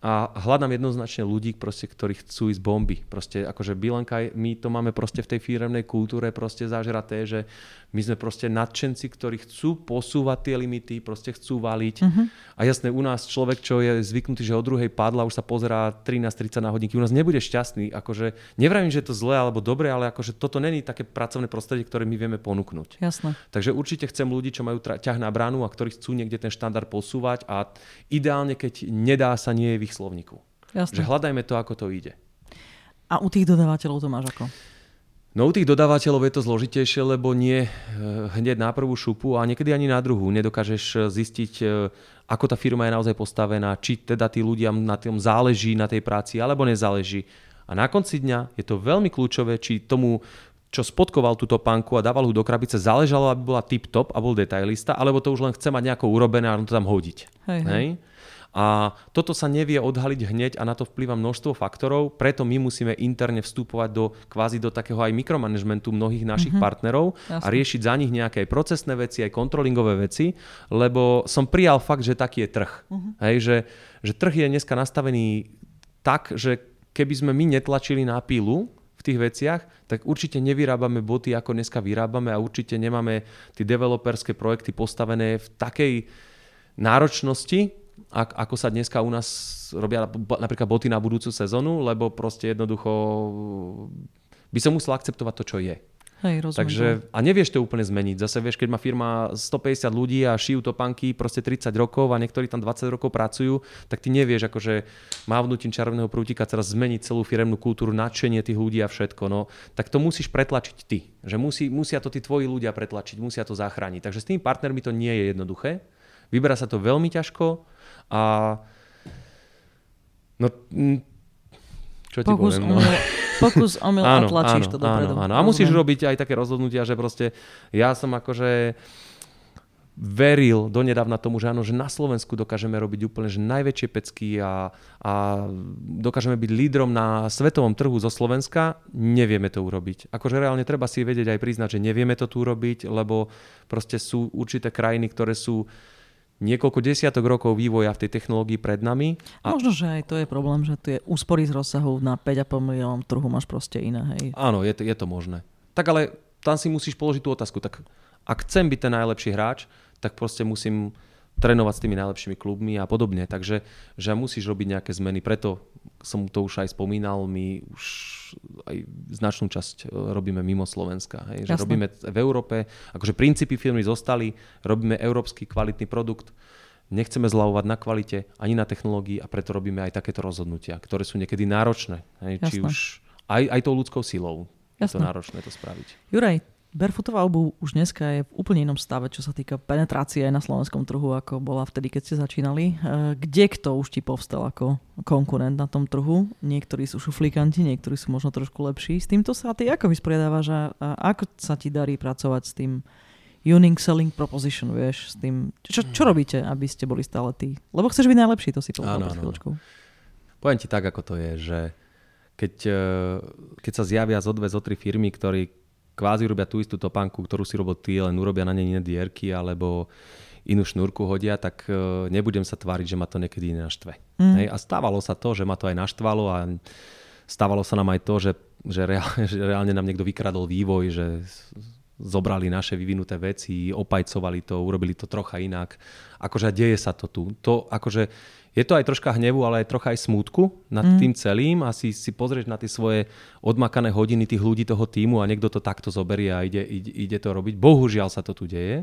[SPEAKER 2] a hľadám jednoznačne ľudí, proste, ktorí chcú ísť bomby. Proste akože Bilanka, my to máme proste v tej firemnej kultúre proste zažraté, že my sme proste nadšenci, ktorí chcú posúvať tie limity, proste chcú valiť. Mm-hmm. A jasné, u nás človek, čo je zvyknutý, že o druhej padla, už sa pozerá 13.30 na hodinky, u nás nebude šťastný. Akože, nevravím, že je to zlé alebo dobre, ale akože toto není také pracovné prostredie, ktoré my vieme ponúknuť.
[SPEAKER 1] Jasné.
[SPEAKER 2] Takže určite chcem ľudí, čo majú ťah na bránu a ktorí chcú niekde ten štandard posúvať a ideálne, keď nedá sa, nie je v ich slovníku. Že
[SPEAKER 1] Jasné.
[SPEAKER 2] hľadajme to, ako to ide.
[SPEAKER 1] A u tých dodávateľov to máš ako?
[SPEAKER 2] No u tých dodávateľov je to zložitejšie, lebo nie eh, hneď na prvú šupu a niekedy ani na druhú. Nedokážeš eh, zistiť, eh, ako tá firma je naozaj postavená, či teda tí ľudia na tom záleží na tej práci, alebo nezáleží. A na konci dňa je to veľmi kľúčové, či tomu čo spodkoval túto panku a dával ho do krabice, záležalo, aby bola tip-top a bol detailista, alebo to už len chce mať nejako urobené a to tam hodiť.
[SPEAKER 1] Hej, hej.
[SPEAKER 2] Hej? A toto sa nevie odhaliť hneď a na to vplýva množstvo faktorov, preto my musíme interne vstupovať do kvázi do takého aj mikromanagementu mnohých našich mm-hmm. partnerov a
[SPEAKER 1] Jasne.
[SPEAKER 2] riešiť za nich nejaké aj procesné veci, aj kontrolingové veci, lebo som prijal fakt, že taký je trh. Mm-hmm. Hej, že, že trh je dneska nastavený tak, že keby sme my netlačili na pílu v tých veciach, tak určite nevyrábame boty, ako dneska vyrábame a určite nemáme tie developerské projekty postavené v takej náročnosti, ako sa dneska u nás robia napríklad boty na budúcu sezónu, lebo proste jednoducho by som musel akceptovať to, čo je.
[SPEAKER 1] Hej, rozumiem.
[SPEAKER 2] Takže, a nevieš to úplne zmeniť. Zase vieš, keď má firma 150 ľudí a šijú topanky proste 30 rokov a niektorí tam 20 rokov pracujú, tak ty nevieš akože mávnutím čarovného prútika teraz zmeniť celú firemnú kultúru, nadšenie tých ľudí a všetko. No, tak to musíš pretlačiť ty. Že musí, musia to tí tvoji ľudia pretlačiť, musia to zachrániť. Takže s tými partnermi to nie je jednoduché. Vyberá sa to veľmi ťažko a no, čo ti
[SPEAKER 1] Pokus
[SPEAKER 2] poviem? No.
[SPEAKER 1] Pokus omyl a tlačíš áno, to dopredu.
[SPEAKER 2] Áno, áno. A musíš robiť aj také rozhodnutia, že proste ja som akože veril donedávna tomu, že áno, že na Slovensku dokážeme robiť úplne že najväčšie pecky a, a dokážeme byť lídrom na svetovom trhu zo Slovenska, nevieme to urobiť. Akože reálne treba si vedieť aj priznať, že nevieme to tu urobiť, lebo proste sú určité krajiny, ktoré sú niekoľko desiatok rokov vývoja v tej technológii pred nami.
[SPEAKER 1] A... Možno, že aj to je problém, že tie úspory z rozsahu na 5,5 miliónov trhu máš proste iné. Hej.
[SPEAKER 2] Áno, je to, je to možné. Tak ale tam si musíš položiť tú otázku. Tak ak chcem byť ten najlepší hráč, tak proste musím trénovať s tými najlepšími klubmi a podobne. Takže že musíš robiť nejaké zmeny. Preto som to už aj spomínal, my už aj značnú časť e, robíme mimo Slovenska. Hej? Že robíme v Európe, akože princípy firmy zostali, robíme európsky kvalitný produkt, nechceme zľavovať na kvalite ani na technológii a preto robíme aj takéto rozhodnutia, ktoré sú niekedy náročné. Hej? Či už aj, aj tou ľudskou silou. Jasné. Je to náročné to spraviť.
[SPEAKER 1] Juraj, Barefootová obuv už dneska je v úplne inom stave, čo sa týka penetrácie aj na slovenskom trhu, ako bola vtedy, keď ste začínali. E, kde kto už ti povstal ako konkurent na tom trhu? Niektorí sú šuflikanti, niektorí sú možno trošku lepší. S týmto sa ty ako vysporiadávaš a ako sa ti darí pracovať s tým unique selling proposition, vieš, s tým, čo, čo robíte, aby ste boli stále tí? Lebo chceš byť najlepší, to si povedal pred chvíľočkou.
[SPEAKER 2] Poviem ti tak, ako to je, že keď, e, keď sa zjavia zo dve, zo tri firmy, ktorí kvázi robia tú istú topánku, ktorú si robil ty, len urobia na nej iné dierky alebo inú šnúrku hodia, tak e, nebudem sa tváriť, že ma to niekedy nenaštve. Mm. Hej? A stávalo sa to, že ma to aj naštvalo a stávalo sa nám aj to, že, že, reálne, že reálne nám niekto vykradol vývoj, že zobrali naše vyvinuté veci, opajcovali to, urobili to trocha inak. Akože deje sa to tu. To akože je to aj troška hnevu, ale aj trocha aj smútku nad mm. tým celým a si, si pozrieš na tie svoje odmakané hodiny tých ľudí toho týmu a niekto to takto zoberie a ide, ide, ide to robiť. Bohužiaľ sa to tu deje.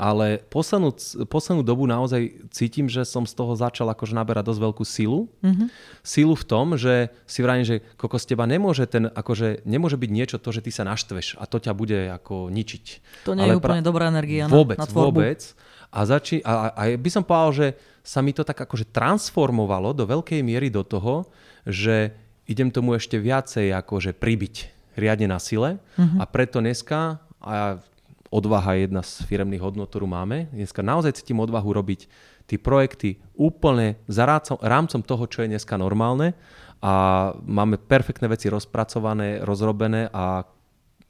[SPEAKER 2] Ale poslednú, poslednú dobu naozaj cítim, že som z toho začal akože naberať dosť veľkú silu. Mm-hmm. Silu v tom, že si vrajím, že koko z teba nemôže, ten, akože, nemôže byť niečo to, že ty sa naštveš a to ťa bude ako ničiť.
[SPEAKER 1] To nie Ale je úplne pra... dobrá energia
[SPEAKER 2] vôbec,
[SPEAKER 1] na, tvorbu.
[SPEAKER 2] Vôbec. A, zači- a, a by som povedal, že sa mi to tak akože transformovalo do veľkej miery do toho, že idem tomu ešte viacej akože pribiť riadne na sile mm-hmm. a preto dneska, a odvaha je jedna z firemných hodnot, ktorú máme, dneska naozaj cítim odvahu robiť tie projekty úplne za rámcom toho, čo je dneska normálne a máme perfektné veci rozpracované, rozrobené a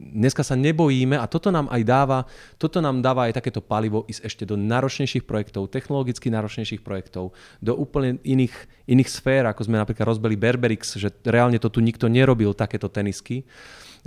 [SPEAKER 2] dneska sa nebojíme a toto nám aj dáva, toto nám dáva aj takéto palivo ísť ešte do náročnejších projektov, technologicky náročnejších projektov, do úplne iných, iných sfér, ako sme napríklad rozbili Berberix, že reálne to tu nikto nerobil, takéto tenisky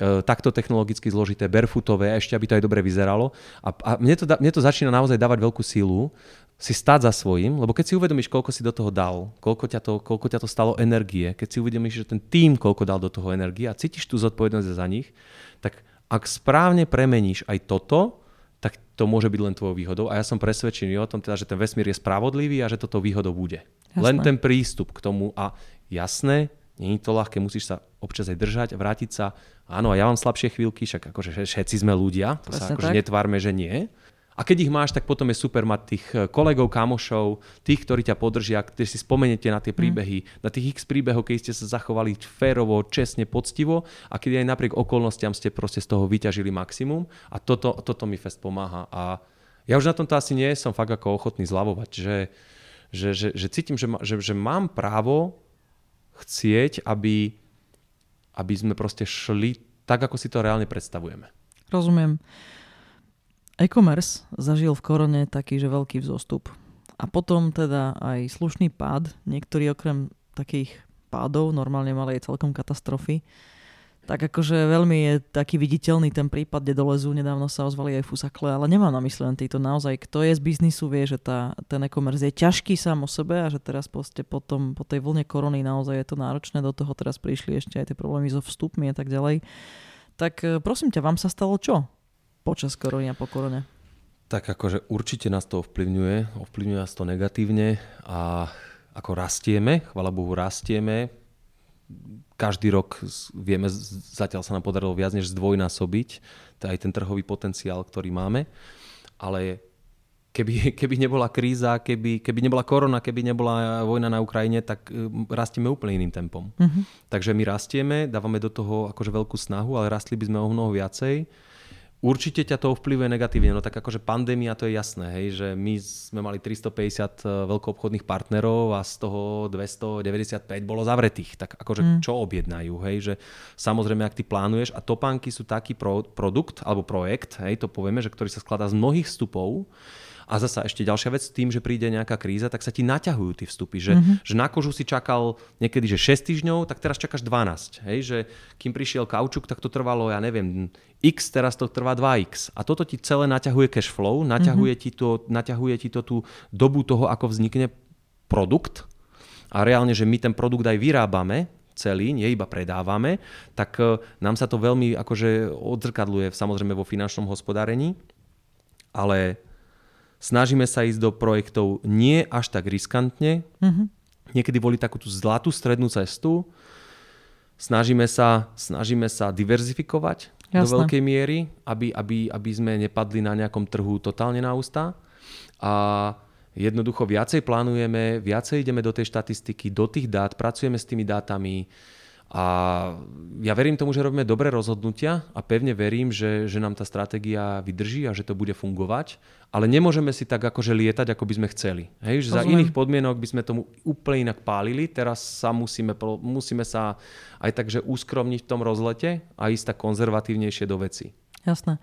[SPEAKER 2] e, takto technologicky zložité, barefootové, ešte aby to aj dobre vyzeralo. A, a mne, to, mne to začína naozaj dávať veľkú sílu, si stáť za svojím, lebo keď si uvedomíš, koľko si do toho dal, koľko ťa to, koľko ťa to stalo energie, keď si uvedomíš, že ten tým koľko dal do toho energie a cítiš tú zodpovednosť za nich, tak ak správne premeníš aj toto, tak to môže byť len tvojou výhodou. A ja som presvedčený o tom, teda, že ten vesmír je spravodlivý a že toto výhodou bude. Jasné. Len ten prístup k tomu a jasné, nie je to ľahké, musíš sa občas aj držať, vrátiť sa. Áno, a ja mám slabšie chvíľky, však akože všetci sme ľudia, to sa akože netvárme, že nie. A keď ich máš, tak potom je super mať tých eh, kolegov, kamošov, tých, ktorí ťa podržia, ktorí si spomeniete na tie mm. príbehy, mm. na tých x príbehov, keď ste sa zachovali férovo, čestne, poctivo a keď aj napriek okolnostiam ste proste z toho vyťažili maximum a toto, toto mi fest pomáha. A ja už na tomto asi nie som fakt ako ochotný zľavovať, že, že, že, že cítim, že, že, že mám právo chcieť, aby, aby sme proste šli tak, ako si to reálne predstavujeme.
[SPEAKER 1] Rozumiem. E-commerce zažil v korone taký, že veľký vzostup. A potom teda aj slušný pád. Niektorí okrem takých pádov, normálne mali aj celkom katastrofy. Tak akože veľmi je taký viditeľný ten prípad, kde dolezu, nedávno sa ozvali aj fusakle, ale nemám na mysli len týto naozaj, kto je z biznisu, vie, že tá, ten e-commerce je ťažký sám o sebe a že teraz poste potom, po tej vlne korony naozaj je to náročné, do toho teraz prišli ešte aj tie problémy so vstupmi a tak ďalej. Tak e, prosím ťa, vám sa stalo čo počas korony a po korone?
[SPEAKER 2] Tak akože určite nás to ovplyvňuje, ovplyvňuje nás to negatívne a ako rastieme, chvala Bohu rastieme, každý rok vieme, zatiaľ sa nám podarilo viac než zdvojnásobiť, aj ten trhový potenciál, ktorý máme, ale keby, keby nebola kríza, keby, keby nebola korona, keby nebola vojna na Ukrajine, tak rastieme úplne iným tempom. Uh-huh. Takže my rastieme, dávame do toho akože veľkú snahu, ale rastli by sme o mnoho viacej Určite ťa to ovplyvňuje negatívne, no tak akože pandémia to je jasné, hej, že my sme mali 350 eh, veľkoobchodných partnerov a z toho 295 bolo zavretých, tak akože mm. čo objednajú, hej, že samozrejme, ak ty plánuješ a topánky sú taký pro, produkt alebo projekt, hej, to povieme, že ktorý sa skladá z mnohých vstupov, a zasa ešte ďalšia vec, tým, že príde nejaká kríza, tak sa ti naťahujú tie vstupy. Že, mm-hmm. že na kožu si čakal niekedy, že 6 týždňov, tak teraz čakáš 12. Hej? Že kým prišiel kaučuk, tak to trvalo, ja neviem, x, teraz to trvá 2x. A toto ti celé naťahuje cash flow, naťahuje, mm-hmm. ti to, naťahuje ti to tú dobu toho, ako vznikne produkt. A reálne, že my ten produkt aj vyrábame, celý, nie iba predávame, tak e, nám sa to veľmi akože odzrkadluje samozrejme vo finančnom hospodárení, ale Snažíme sa ísť do projektov nie až tak riskantne. Mm-hmm. Niekedy volí takú tú zlatú strednú cestu. Snažíme sa, snažíme sa diverzifikovať Jasné. do veľkej miery, aby, aby, aby sme nepadli na nejakom trhu totálne na ústa. A jednoducho viacej plánujeme, viacej ideme do tej štatistiky, do tých dát, pracujeme s tými dátami, a ja verím tomu, že robíme dobré rozhodnutia a pevne verím, že, že nám tá stratégia vydrží a že to bude fungovať. Ale nemôžeme si tak akože lietať, ako by sme chceli. Hej? Že za iných podmienok by sme tomu úplne inak pálili. Teraz sa musíme, musíme sa aj tak, že uskromniť v tom rozlete a ísť tak konzervatívnejšie do veci.
[SPEAKER 1] Jasné.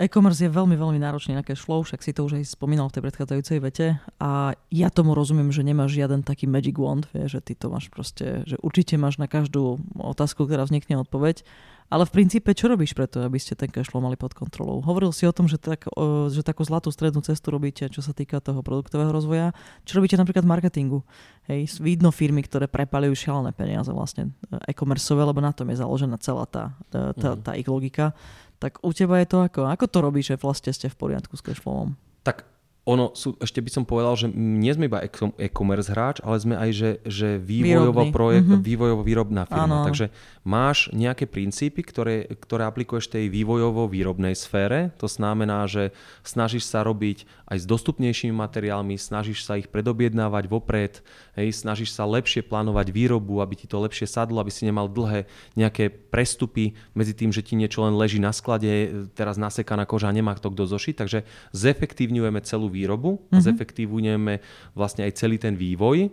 [SPEAKER 1] E-commerce je veľmi, veľmi náročný na cash flow, však si to už aj spomínal v tej predchádzajúcej vete a ja tomu rozumiem, že nemáš žiaden taký magic wand, vie, že ty to máš proste, že určite máš na každú otázku, ktorá vznikne odpoveď, ale v princípe čo robíš preto, aby ste ten cash flow mali pod kontrolou? Hovoril si o tom, že, tak, že takú zlatú strednú cestu robíte, čo sa týka toho produktového rozvoja. Čo robíte napríklad v marketingu? Hej, vidno firmy, ktoré prepalujú šialené peniaze vlastne e-commerceové, lebo na tom je založená celá tá, tá, tá, mhm. tá ich logika. Tak u teba je to ako? Ako to robíš, že vlastne ste v poriadku s cashflowom?
[SPEAKER 2] Tak ono sú, ešte by som povedal, že nie sme iba e-commerce hráč, ale sme aj, že, že vývojovo, projekt, mm-hmm. vývojovo výrobná firma. Ano. Takže máš nejaké princípy, ktoré, ktoré aplikuješ tej vývojovo výrobnej sfére. To znamená, že snažíš sa robiť aj s dostupnejšími materiálmi, snažíš sa ich predobjednávať vopred, hej, snažíš sa lepšie plánovať výrobu, aby ti to lepšie sadlo, aby si nemal dlhé nejaké prestupy medzi tým, že ti niečo len leží na sklade, teraz nasekaná koža a nemá to kto zošiť. Takže zefektívňujeme celú výrobu výrobu mm-hmm. a mhm. zefektívujeme vlastne aj celý ten vývoj.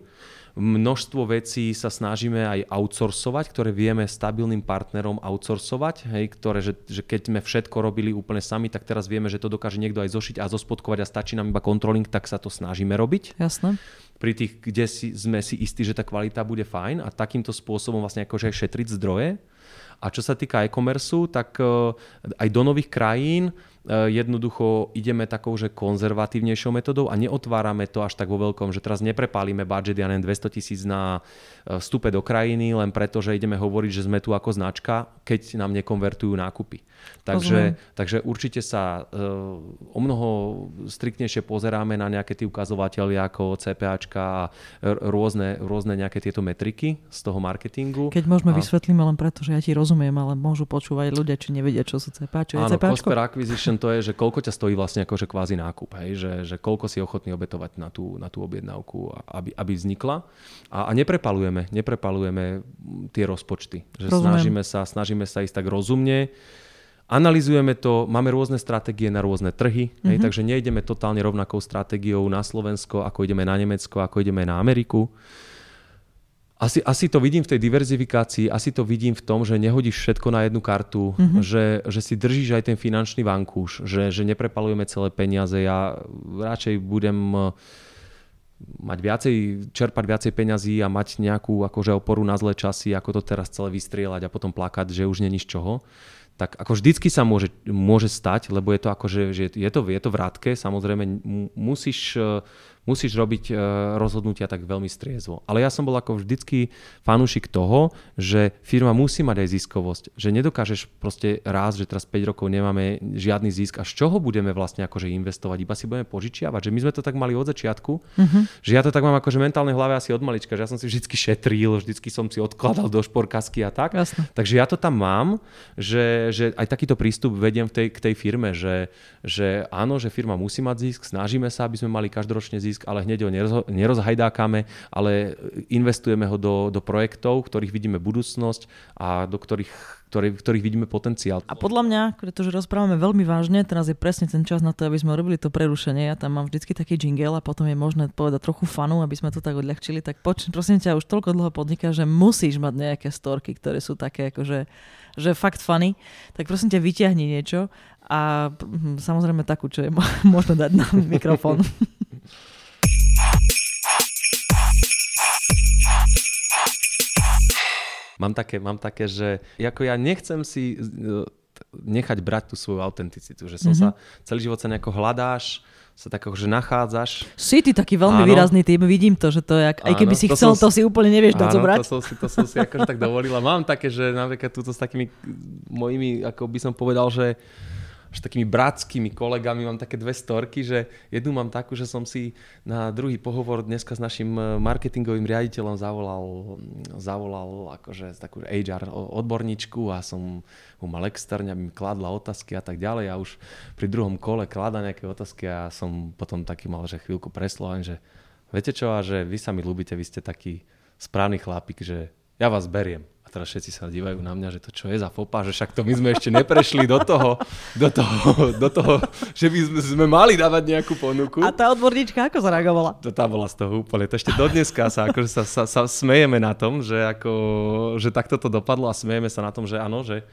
[SPEAKER 2] Množstvo vecí sa snažíme aj outsourcovať, ktoré vieme stabilným partnerom outsourcovať, hej, ktoré, že, že keď sme všetko robili úplne sami, tak teraz vieme, že to dokáže niekto aj zošiť a zospodkovať a stačí nám iba controlling, tak sa to snažíme robiť.
[SPEAKER 1] Jasné.
[SPEAKER 2] Pri tých, kde si, sme si istí, že tá kvalita bude fajn a takýmto spôsobom vlastne akože aj šetriť zdroje. A čo sa týka e-commerce, tak uh, aj do nových krajín Eh, jednoducho ideme takou, že konzervatívnejšou metodou a neotvárame to až tak vo veľkom, že teraz neprepálime budget, ja neviem, 200 tisíc na eh, vstupe do krajiny, len preto, že ideme hovoriť, že sme tu ako značka, keď nám nekonvertujú nákupy. Takže, takže určite sa uh, o mnoho striktnejšie pozeráme na nejaké tie ukazovateľy ako CPAčka a rôzne, rôzne nejaké tieto metriky z toho marketingu.
[SPEAKER 1] Keď môžeme a... vysvetlíme len preto, že ja ti rozumiem, ale môžu počúvať ľudia, či nevedia, čo sú CPA, čo je Áno, CPAčko.
[SPEAKER 2] Acquisition to je, že koľko ťa stojí vlastne akože kvázi nákup, hej? Že, že koľko si ochotný obetovať na tú, na tú objednávku, aby, aby vznikla. A, a neprepalujeme, neprepalujeme tie rozpočty. Že snažíme sa, snažíme sa ísť tak rozumne, Analizujeme to, máme rôzne stratégie na rôzne trhy, mm-hmm. hej, mhm. takže nejdeme totálne rovnakou stratégiou na Slovensko, ako ideme na Nemecko, ako ideme na Ameriku. Asi, asi to vidím v tej diverzifikácii, asi to vidím v tom, že nehodíš všetko na jednu kartu, mm-hmm. že, že si držíš aj ten finančný vankúš, že, že neprepalujeme celé peniaze. Ja radšej budem mať viacej, čerpať viacej peňazí a mať nejakú akože oporu na zlé časy, ako to teraz celé vystrieľať a potom plakať, že už není z čoho, tak ako vždycky sa môže, môže stať, lebo je to akože, že je to, je to vrátke, samozrejme musíš musíš robiť e, rozhodnutia tak veľmi striezvo. Ale ja som bol ako vždycky fanúšik toho, že firma musí mať aj ziskovosť. Že nedokážeš proste raz, že teraz 5 rokov nemáme žiadny zisk a z čoho budeme vlastne akože investovať? Iba si budeme požičiavať. Že my sme to tak mali od začiatku, uh-huh. že ja to tak mám akože mentálne hlave asi od malička, že ja som si vždycky šetril, vždycky som si odkladal do šporkasky a tak. Jasne. Takže ja to tam mám, že, že aj takýto prístup vediem v tej, k tej firme, že, že áno, že firma musí mať zisk, snažíme sa, aby sme mali každoročne zisk zisk, ale hneď ho nerozhajdákame, ale investujeme ho do, do projektov, ktorých vidíme budúcnosť a do ktorých, ktorý, ktorých vidíme potenciál.
[SPEAKER 1] A podľa mňa, pretože rozprávame veľmi vážne, teraz je presne ten čas na to, aby sme robili to prerušenie. Ja tam mám vždycky taký jingle a potom je možné povedať trochu fanu, aby sme to tak odľahčili. Tak poč, prosím ťa, už toľko dlho podniká, že musíš mať nejaké storky, ktoré sú také akože že fakt funny, tak prosím ťa vyťahni niečo a hm, samozrejme takú, čo je možno dať na mikrofón.
[SPEAKER 2] Mám také, mám také, že ako ja nechcem si e, nechať brať tú svoju autenticitu, že som mm-hmm. sa celý život sa nejako hľadáš, sa tak akože nachádzaš.
[SPEAKER 1] Si ty taký veľmi áno. výrazný typ, vidím to, že to je, aj keby si to chcel, som, to si úplne nevieš dať zobrať.
[SPEAKER 2] To som si, to som si akože tak dovolila. Mám také, že napríklad túto s takými mojimi, ako by som povedal, že s takými bratskými kolegami mám také dve storky, že jednu mám takú, že som si na druhý pohovor dneska s našim e, marketingovým riaditeľom zavolal, zavolal akože takú HR odborníčku a som mu mal externe, aby mi kladla otázky a tak ďalej a už pri druhom kole klada nejaké otázky a som potom taký mal, že chvíľku presloven, že viete čo, a že vy sa mi ľúbite, vy ste taký správny chlapík, že ja vás beriem. A teraz všetci sa dívajú na mňa, že to čo je za fopa, že však to my sme ešte neprešli do toho, do toho, do toho že by sme, sme mali dávať nejakú ponuku.
[SPEAKER 1] A tá odborníčka ako zareagovala?
[SPEAKER 2] To tá bola z toho úplne. To ešte dodneska sa, akože sa, sa, sa smejeme na tom, že, ako, že takto to dopadlo a smejeme sa na tom, že áno, že,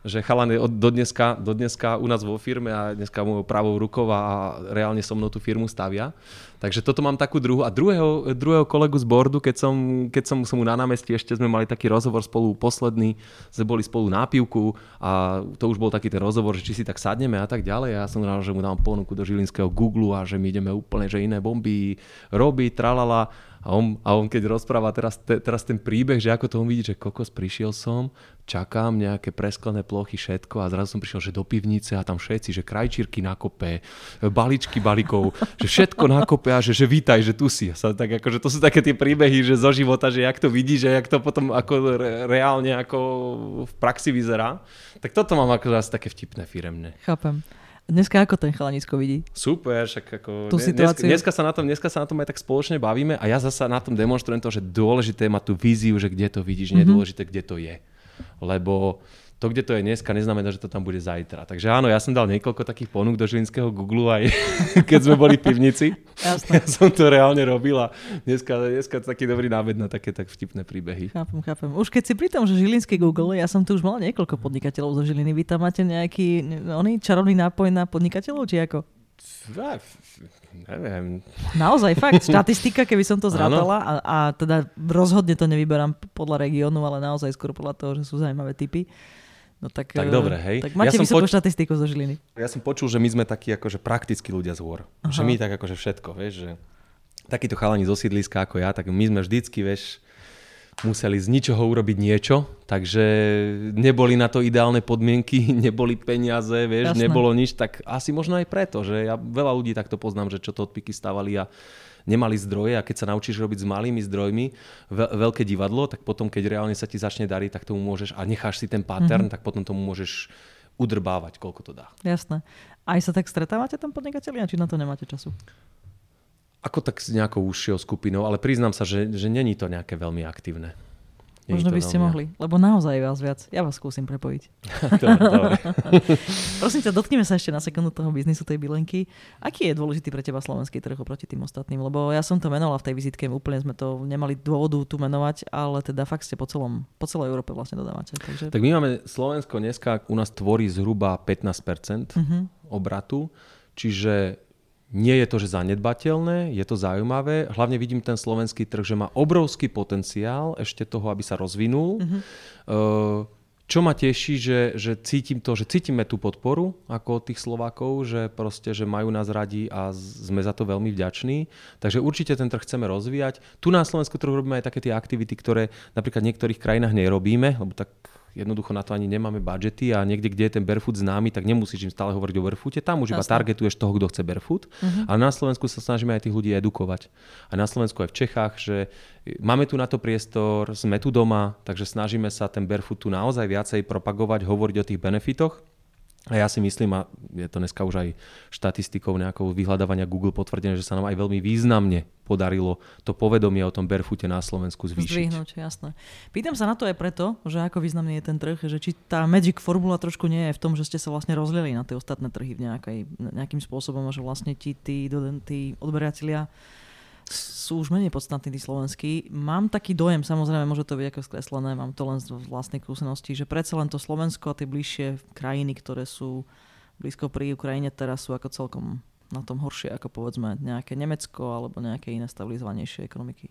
[SPEAKER 2] že chalan je do dneska, do dneska u nás vo firme a dneska mu pravou rukou a reálne so mnou tú firmu stavia. Takže toto mám takú druhú. A druhého, druhého kolegu z bordu, keď som, keď som, som mu na námestí, ešte sme mali taký rozhovor spolu posledný, sme boli spolu na pivku a to už bol taký ten rozhovor, že či si tak sadneme a tak ďalej. Ja som rád, že mu dám ponuku do žilinského Google a že my ideme úplne, že iné bomby robiť, tralala a on, a on keď rozpráva teraz, te, teraz ten príbeh, že ako to on vidí, že kokos, prišiel som, čakám nejaké presklené plochy, všetko a zrazu som prišiel, že do pivnice a tam všetci, že krajčírky na kope, baličky balíkov, že všetko na kope a že, že vítaj, že tu si. Sa, tak ako, že to sú také tie príbehy, že zo života, že jak to vidí, že jak to potom ako re, reálne ako v praxi vyzerá. Tak toto mám ako zase také vtipné firemné.
[SPEAKER 1] Chápem. Dneska ako ten chalanisko vidí?
[SPEAKER 2] Super, však ako... Tú dneska, dneska, sa na tom, dneska sa na tom aj tak spoločne bavíme a ja zasa na tom demonstrujem to, že dôležité mať tú víziu, že kde to vidíš, mm-hmm. nedôležité, kde to je. Lebo to, kde to je dneska, neznamená, že to tam bude zajtra. Takže áno, ja som dal niekoľko takých ponúk do žilinského Google aj keď sme boli v pivnici. Jasne. Ja som to reálne robil a dneska, dneska taký dobrý námed na také tak vtipné príbehy.
[SPEAKER 1] Chápem, chápem. Už keď si pri tom, že žilinský Google, ja som tu už mal niekoľko podnikateľov zo Žiliny. Vy tam máte nejaký oný čarovný nápoj na podnikateľov, či ako?
[SPEAKER 2] Neviem.
[SPEAKER 1] Naozaj, fakt. Štatistika, keby som to zrátala a, a teda rozhodne to nevyberám podľa regiónu, ale naozaj skôr podľa toho, že sú zaujímavé typy No tak,
[SPEAKER 2] tak dobre, hej.
[SPEAKER 1] Tak máte ja vysokú poč- štatistiku zo Žiliny.
[SPEAKER 2] Ja som počul, že my sme takí akože praktickí ľudia z hôr. Aha. Že my tak akože všetko, vieš, že takíto chalani zo sídliska ako ja, tak my sme vždycky, vieš, museli z ničoho urobiť niečo, takže neboli na to ideálne podmienky, neboli peniaze, vieš, Jasné. nebolo nič, tak asi možno aj preto, že ja veľa ľudí takto poznám, že čo to odpiky stávali a nemali zdroje a keď sa naučíš robiť s malými zdrojmi veľké divadlo, tak potom, keď reálne sa ti začne dariť, tak tomu môžeš a necháš si ten pattern, mm-hmm. tak potom tomu môžeš udrbávať, koľko to dá.
[SPEAKER 1] Jasné. Aj sa tak stretávate tam podnikatelia, či na to nemáte času?
[SPEAKER 2] Ako tak s nejakou užšou skupinou, ale priznám sa, že, že není to nejaké veľmi aktívne.
[SPEAKER 1] Možno by ste mohli, lebo naozaj vás viac. Ja vás skúsim prepojiť.
[SPEAKER 2] dobre, dobre.
[SPEAKER 1] Prosím ťa, dotkneme sa ešte na sekundu toho biznisu tej bylenky. Aký je dôležitý pre teba slovenský trh oproti tým ostatným? Lebo ja som to menovala v tej vizitke, úplne sme to nemali dôvodu tu menovať, ale teda fakt ste po, celom, po celej Európe vlastne dodávate. Takže...
[SPEAKER 2] Tak my máme Slovensko dneska u nás tvorí zhruba 15% uh-huh. Mhm. obratu, čiže nie je to, že zanedbateľné, je to zaujímavé. Hlavne vidím ten slovenský trh, že má obrovský potenciál ešte toho, aby sa rozvinul. Mm-hmm. Uh, čo ma teší, že, že cítim to, že cítime tú podporu ako od tých Slovákov, že proste, že majú nás radi a sme za to veľmi vďační. Takže určite ten trh chceme rozvíjať. Tu na Slovensku trhu robíme aj také tie aktivity, ktoré napríklad v niektorých krajinách nerobíme, lebo tak jednoducho na to ani nemáme budžety a niekde, kde je ten barefoot známy, tak nemusíš im stále hovoriť o barefoote. Tam už Jasne. iba targetuješ toho, kto chce barefoot. Uh-huh. Ale na Slovensku sa snažíme aj tých ľudí edukovať. A na Slovensku aj v Čechách, že máme tu na to priestor, sme tu doma, takže snažíme sa ten barefoot tu naozaj viacej propagovať, hovoriť o tých benefitoch. A ja si myslím, a je to dneska už aj štatistikou nejakou vyhľadávania Google potvrdené, že sa nám aj veľmi významne podarilo to povedomie o tom barefoote na Slovensku zvýšiť.
[SPEAKER 1] Zdvihnúť, jasné. Pýtam sa na to aj preto, že ako významný je ten trh, že či tá magic formula trošku nie je v tom, že ste sa vlastne rozlieli na tie ostatné trhy v nejakej, nejakým spôsobom že vlastne tí, tí, tí odberatelia sú už menej podstatní tí slovenskí. Mám taký dojem, samozrejme, môže to byť ako skreslené, mám to len z vlastnej skúsenosti, že predsa len to Slovensko a tie bližšie krajiny, ktoré sú blízko pri Ukrajine teraz sú ako celkom na tom horšie ako povedzme nejaké Nemecko alebo nejaké iné stabilizovanejšie ekonomiky.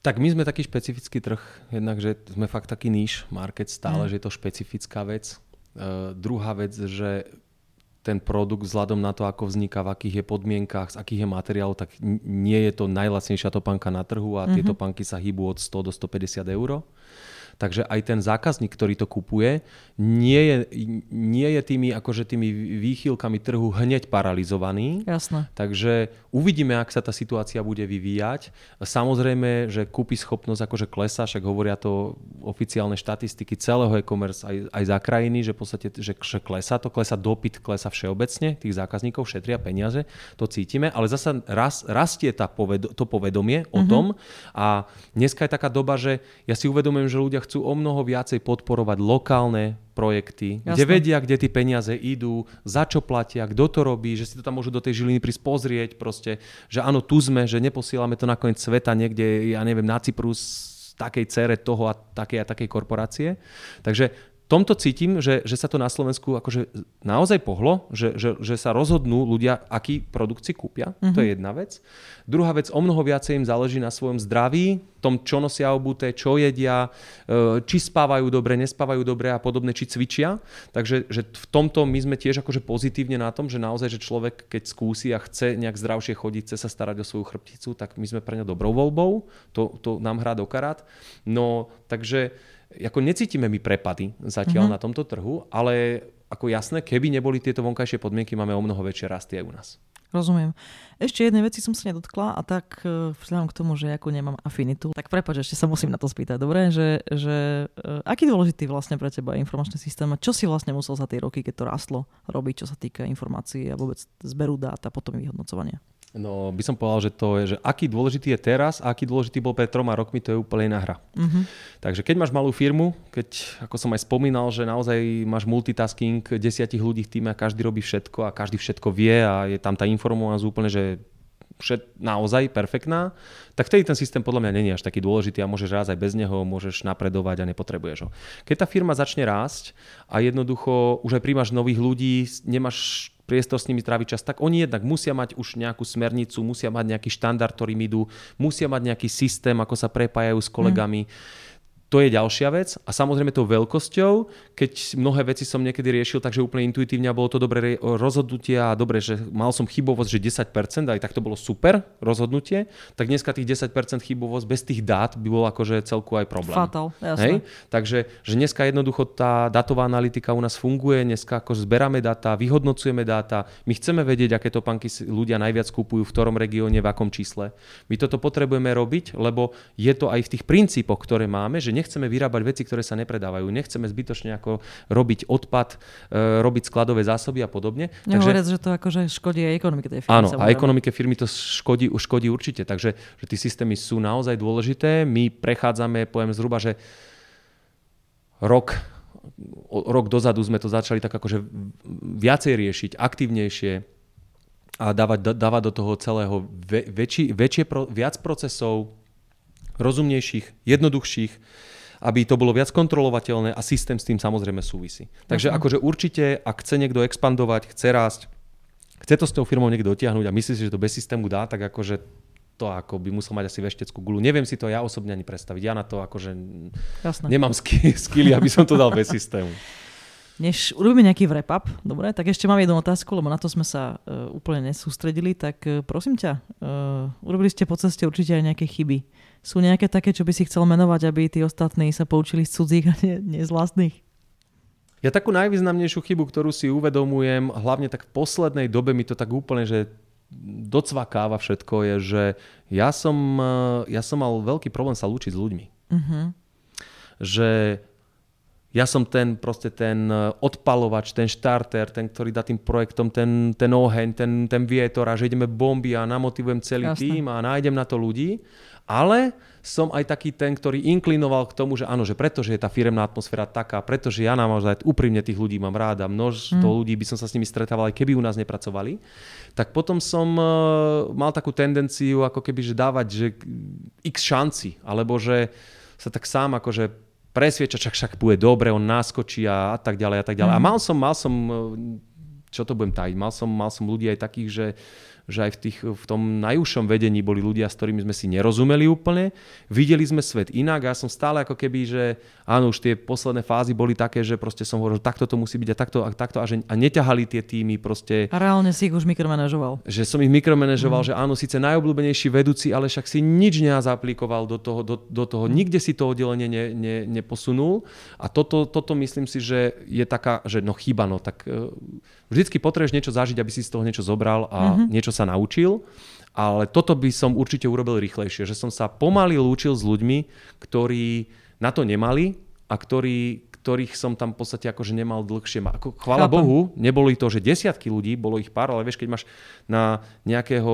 [SPEAKER 2] Tak my sme taký špecifický trh, jednak, že sme fakt taký níž market stále, mm. že je to špecifická vec. Uh, druhá vec, že ten produkt vzhľadom na to, ako vzniká, v akých je podmienkach, z akých je materiálov, tak nie je to najlacnejšia topánka na trhu a mm-hmm. tie mhm. topánky sa hýbu od 100 do 150 eur. Takže aj ten zákazník, ktorý to kupuje, nie je, nie je tými, akože tými výchylkami trhu hneď paralizovaný.
[SPEAKER 1] Jasné.
[SPEAKER 2] Takže uvidíme, ak sa tá situácia bude vyvíjať. Samozrejme, že kúpi schopnosť akože klesa, však hovoria to oficiálne štatistiky celého e-commerce aj, aj za krajiny, že v podstate že, že klesa to, klesa dopyt, klesa všeobecne, tých zákazníkov šetria peniaze, to cítime, ale zasa ras, rastie tá povedo, to povedomie mm-hmm. o mhm. tom a dneska je taká doba, že ja si uvedomujem, že ľudia chcú o mnoho viacej podporovať lokálne projekty, Jasne. kde vedia, kde tie peniaze idú, za čo platia, kto to robí, že si to tam môžu do tej žiliny prísť pozrieť proste, že áno, tu sme, že neposielame to na koniec sveta niekde, ja neviem, na Cyprus takej cere toho a takej a takej korporácie. Takže tomto cítim, že, že sa to na Slovensku akože naozaj pohlo, že, že, že sa rozhodnú ľudia, aký produkt si kúpia. Mm-hmm. To je mhm. jedna vec. Druhá vec, o mnoho viacej im záleží na svojom zdraví, tom, čo nosia obuté, čo jedia, e, či spávajú dobre, nespávajú dobre a podobne, či cvičia. Takže že v tomto my sme tiež akože pozitívne na tom, že naozaj, že človek keď skúsi a chce nejak zdravšie chodiť, chce sa starať o svoju chrbticu, tak my sme pre ňa dobrou voľbou. To, to nám hrá do karát. No, takže ako necítime my prepady zatiaľ mm-hmm. na tomto trhu, ale ako jasné, keby neboli tieto vonkajšie podmienky, máme o mnoho väčšie rasty aj u nás.
[SPEAKER 1] Rozumiem. Ešte jednej veci som sa nedotkla a tak e, vzhľadom k tomu, že ako nemám afinitu, tak prepač, ešte sa musím na to spýtať, dobre? Že, že uh, aký dôležitý vlastne pre teba je informačný systém a čo si vlastne musel za tie roky, keď to rastlo, robiť, čo sa týka informácií a vôbec zberu dát a potom vyhodnocovania?
[SPEAKER 2] No, by som povedal, že to je, že aký dôležitý je teraz a aký dôležitý bol pred troma rokmi, to je úplne iná hra. Uh-huh. Takže keď máš malú firmu, keď, ako som aj spomínal, že naozaj máš multitasking desiatich ľudí v týme a každý robí všetko a každý všetko vie a je tam tá informovanosť úplne, že všet, naozaj perfektná, tak vtedy ten systém podľa mňa není až taký dôležitý a môžeš rásť aj bez neho, môžeš napredovať a nepotrebuješ ho. Keď tá firma začne rásť a jednoducho už aj príjmaš nových ľudí, nemáš priestor s nimi tráviť čas, tak oni jednak musia mať už nejakú smernicu, musia mať nejaký štandard, ktorým idú, musia mať nejaký systém, ako sa prepájajú s kolegami. Mm to je ďalšia vec. A samozrejme tou veľkosťou, keď mnohé veci som niekedy riešil, takže úplne intuitívne a bolo to dobré rozhodnutie a dobre, že mal som chybovosť, že 10%, aj tak to bolo super rozhodnutie, tak dneska tých 10% chybovosť bez tých dát by bol akože celku aj problém.
[SPEAKER 1] Fatal, jasné. Hej?
[SPEAKER 2] Takže že dneska jednoducho tá datová analytika u nás funguje, dneska ako zberáme dáta, vyhodnocujeme dáta, my chceme vedieť, aké to panky ľudia najviac kúpujú, v ktorom regióne, v akom čísle. My toto potrebujeme robiť, lebo je to aj v tých princípoch, ktoré máme, že nechceme vyrábať veci, ktoré sa nepredávajú. Nechceme zbytočne ako robiť odpad, e, robiť skladové zásoby a podobne.
[SPEAKER 1] Nehovoriac, Takže, že to akože škodí aj ekonomike tej firmy.
[SPEAKER 2] Áno, a ekonomike firmy to škodí, škodí určite. Takže že tie systémy sú naozaj dôležité. My prechádzame, poviem zhruba, že rok rok dozadu sme to začali tak akože viacej riešiť, aktívnejšie a dávať, dávať do toho celého väčší, väčšie, viac procesov, rozumnejších, jednoduchších, aby to bolo viac kontrolovateľné a systém s tým samozrejme súvisí. Takže akože určite, ak chce niekto expandovať, chce rásť, chce to s tou firmou niekto dotiahnuť a myslí si, že to bez systému dá, tak akože to ako by musel mať asi vešteckú gulu. Neviem si to ja osobne ani predstaviť. Ja na to akože Jasne. nemám skilly, aby som to dal bez systému.
[SPEAKER 1] Než urobíme nejaký wrap-up, dobre, tak ešte mám jednu otázku, lebo na to sme sa uh, úplne nesústredili, tak uh, prosím ťa, uh, urobili ste po ceste určite aj nejaké chyby. Sú nejaké také, čo by si chcel menovať, aby tí ostatní sa poučili z cudzích a nie, nie z vlastných?
[SPEAKER 2] Ja takú najvýznamnejšiu chybu, ktorú si uvedomujem, hlavne tak v poslednej dobe mi to tak úplne, že docvakáva všetko, je, že ja som, ja som mal veľký problém sa lúčiť s ľuďmi. Uh-huh. Že ja som ten proste ten e, odpalovač, ten štarter, ten, ktorý dá tým projektom ten, ten oheň, ten, ten vietor a že ideme bomby a namotivujem celý Jasne. tým a nájdem na to ľudí. Ale som aj taký ten, ktorý inklinoval k tomu, že áno, že pretože je tá firemná atmosféra taká, pretože ja naozaj úprimne tých ľudí mám ráda, množstvo mm. ľudí by som sa s nimi stretával, aj keby u nás nepracovali, tak potom som uh, mal takú tendenciu ako keby, že dávať že x šanci, alebo že sa tak sám akože presvieča, čak však bude dobre, on náskočí a, a tak ďalej a tak ďalej. Mm. A mal som, mal som, čo to budem tajiť, mal som, mal som ľudí aj takých, že že aj v, tých, v tom najúžšom vedení boli ľudia, s ktorými sme si nerozumeli úplne. Videli sme svet inak a ja som stále ako keby, že áno, už tie posledné fázy boli také, že proste som hovoril, že takto to musí byť a takto a takto a, že, a neťahali tie týmy proste.
[SPEAKER 1] A reálne si ich už mikromanažoval.
[SPEAKER 2] Že som ich mikromanažoval, mm. že áno, síce najobľúbenejší vedúci, ale však si nič nezaplikoval do toho, do, do toho mm. nikde si to oddelenie ne, ne, neposunul a toto, toto myslím si, že je taká, že no chyba, no tak uh, vždycky potrebuješ niečo zažiť, aby si z toho niečo zobral a mm-hmm. niečo sa naučil, ale toto by som určite urobil rýchlejšie, že som sa pomaly lúčil s ľuďmi, ktorí na to nemali a ktorí, ktorých som tam v podstate akože nemal dlhšie. Ako, chvála Chápam. Bohu, neboli to, že desiatky ľudí, bolo ich pár, ale vieš, keď máš na nejakého,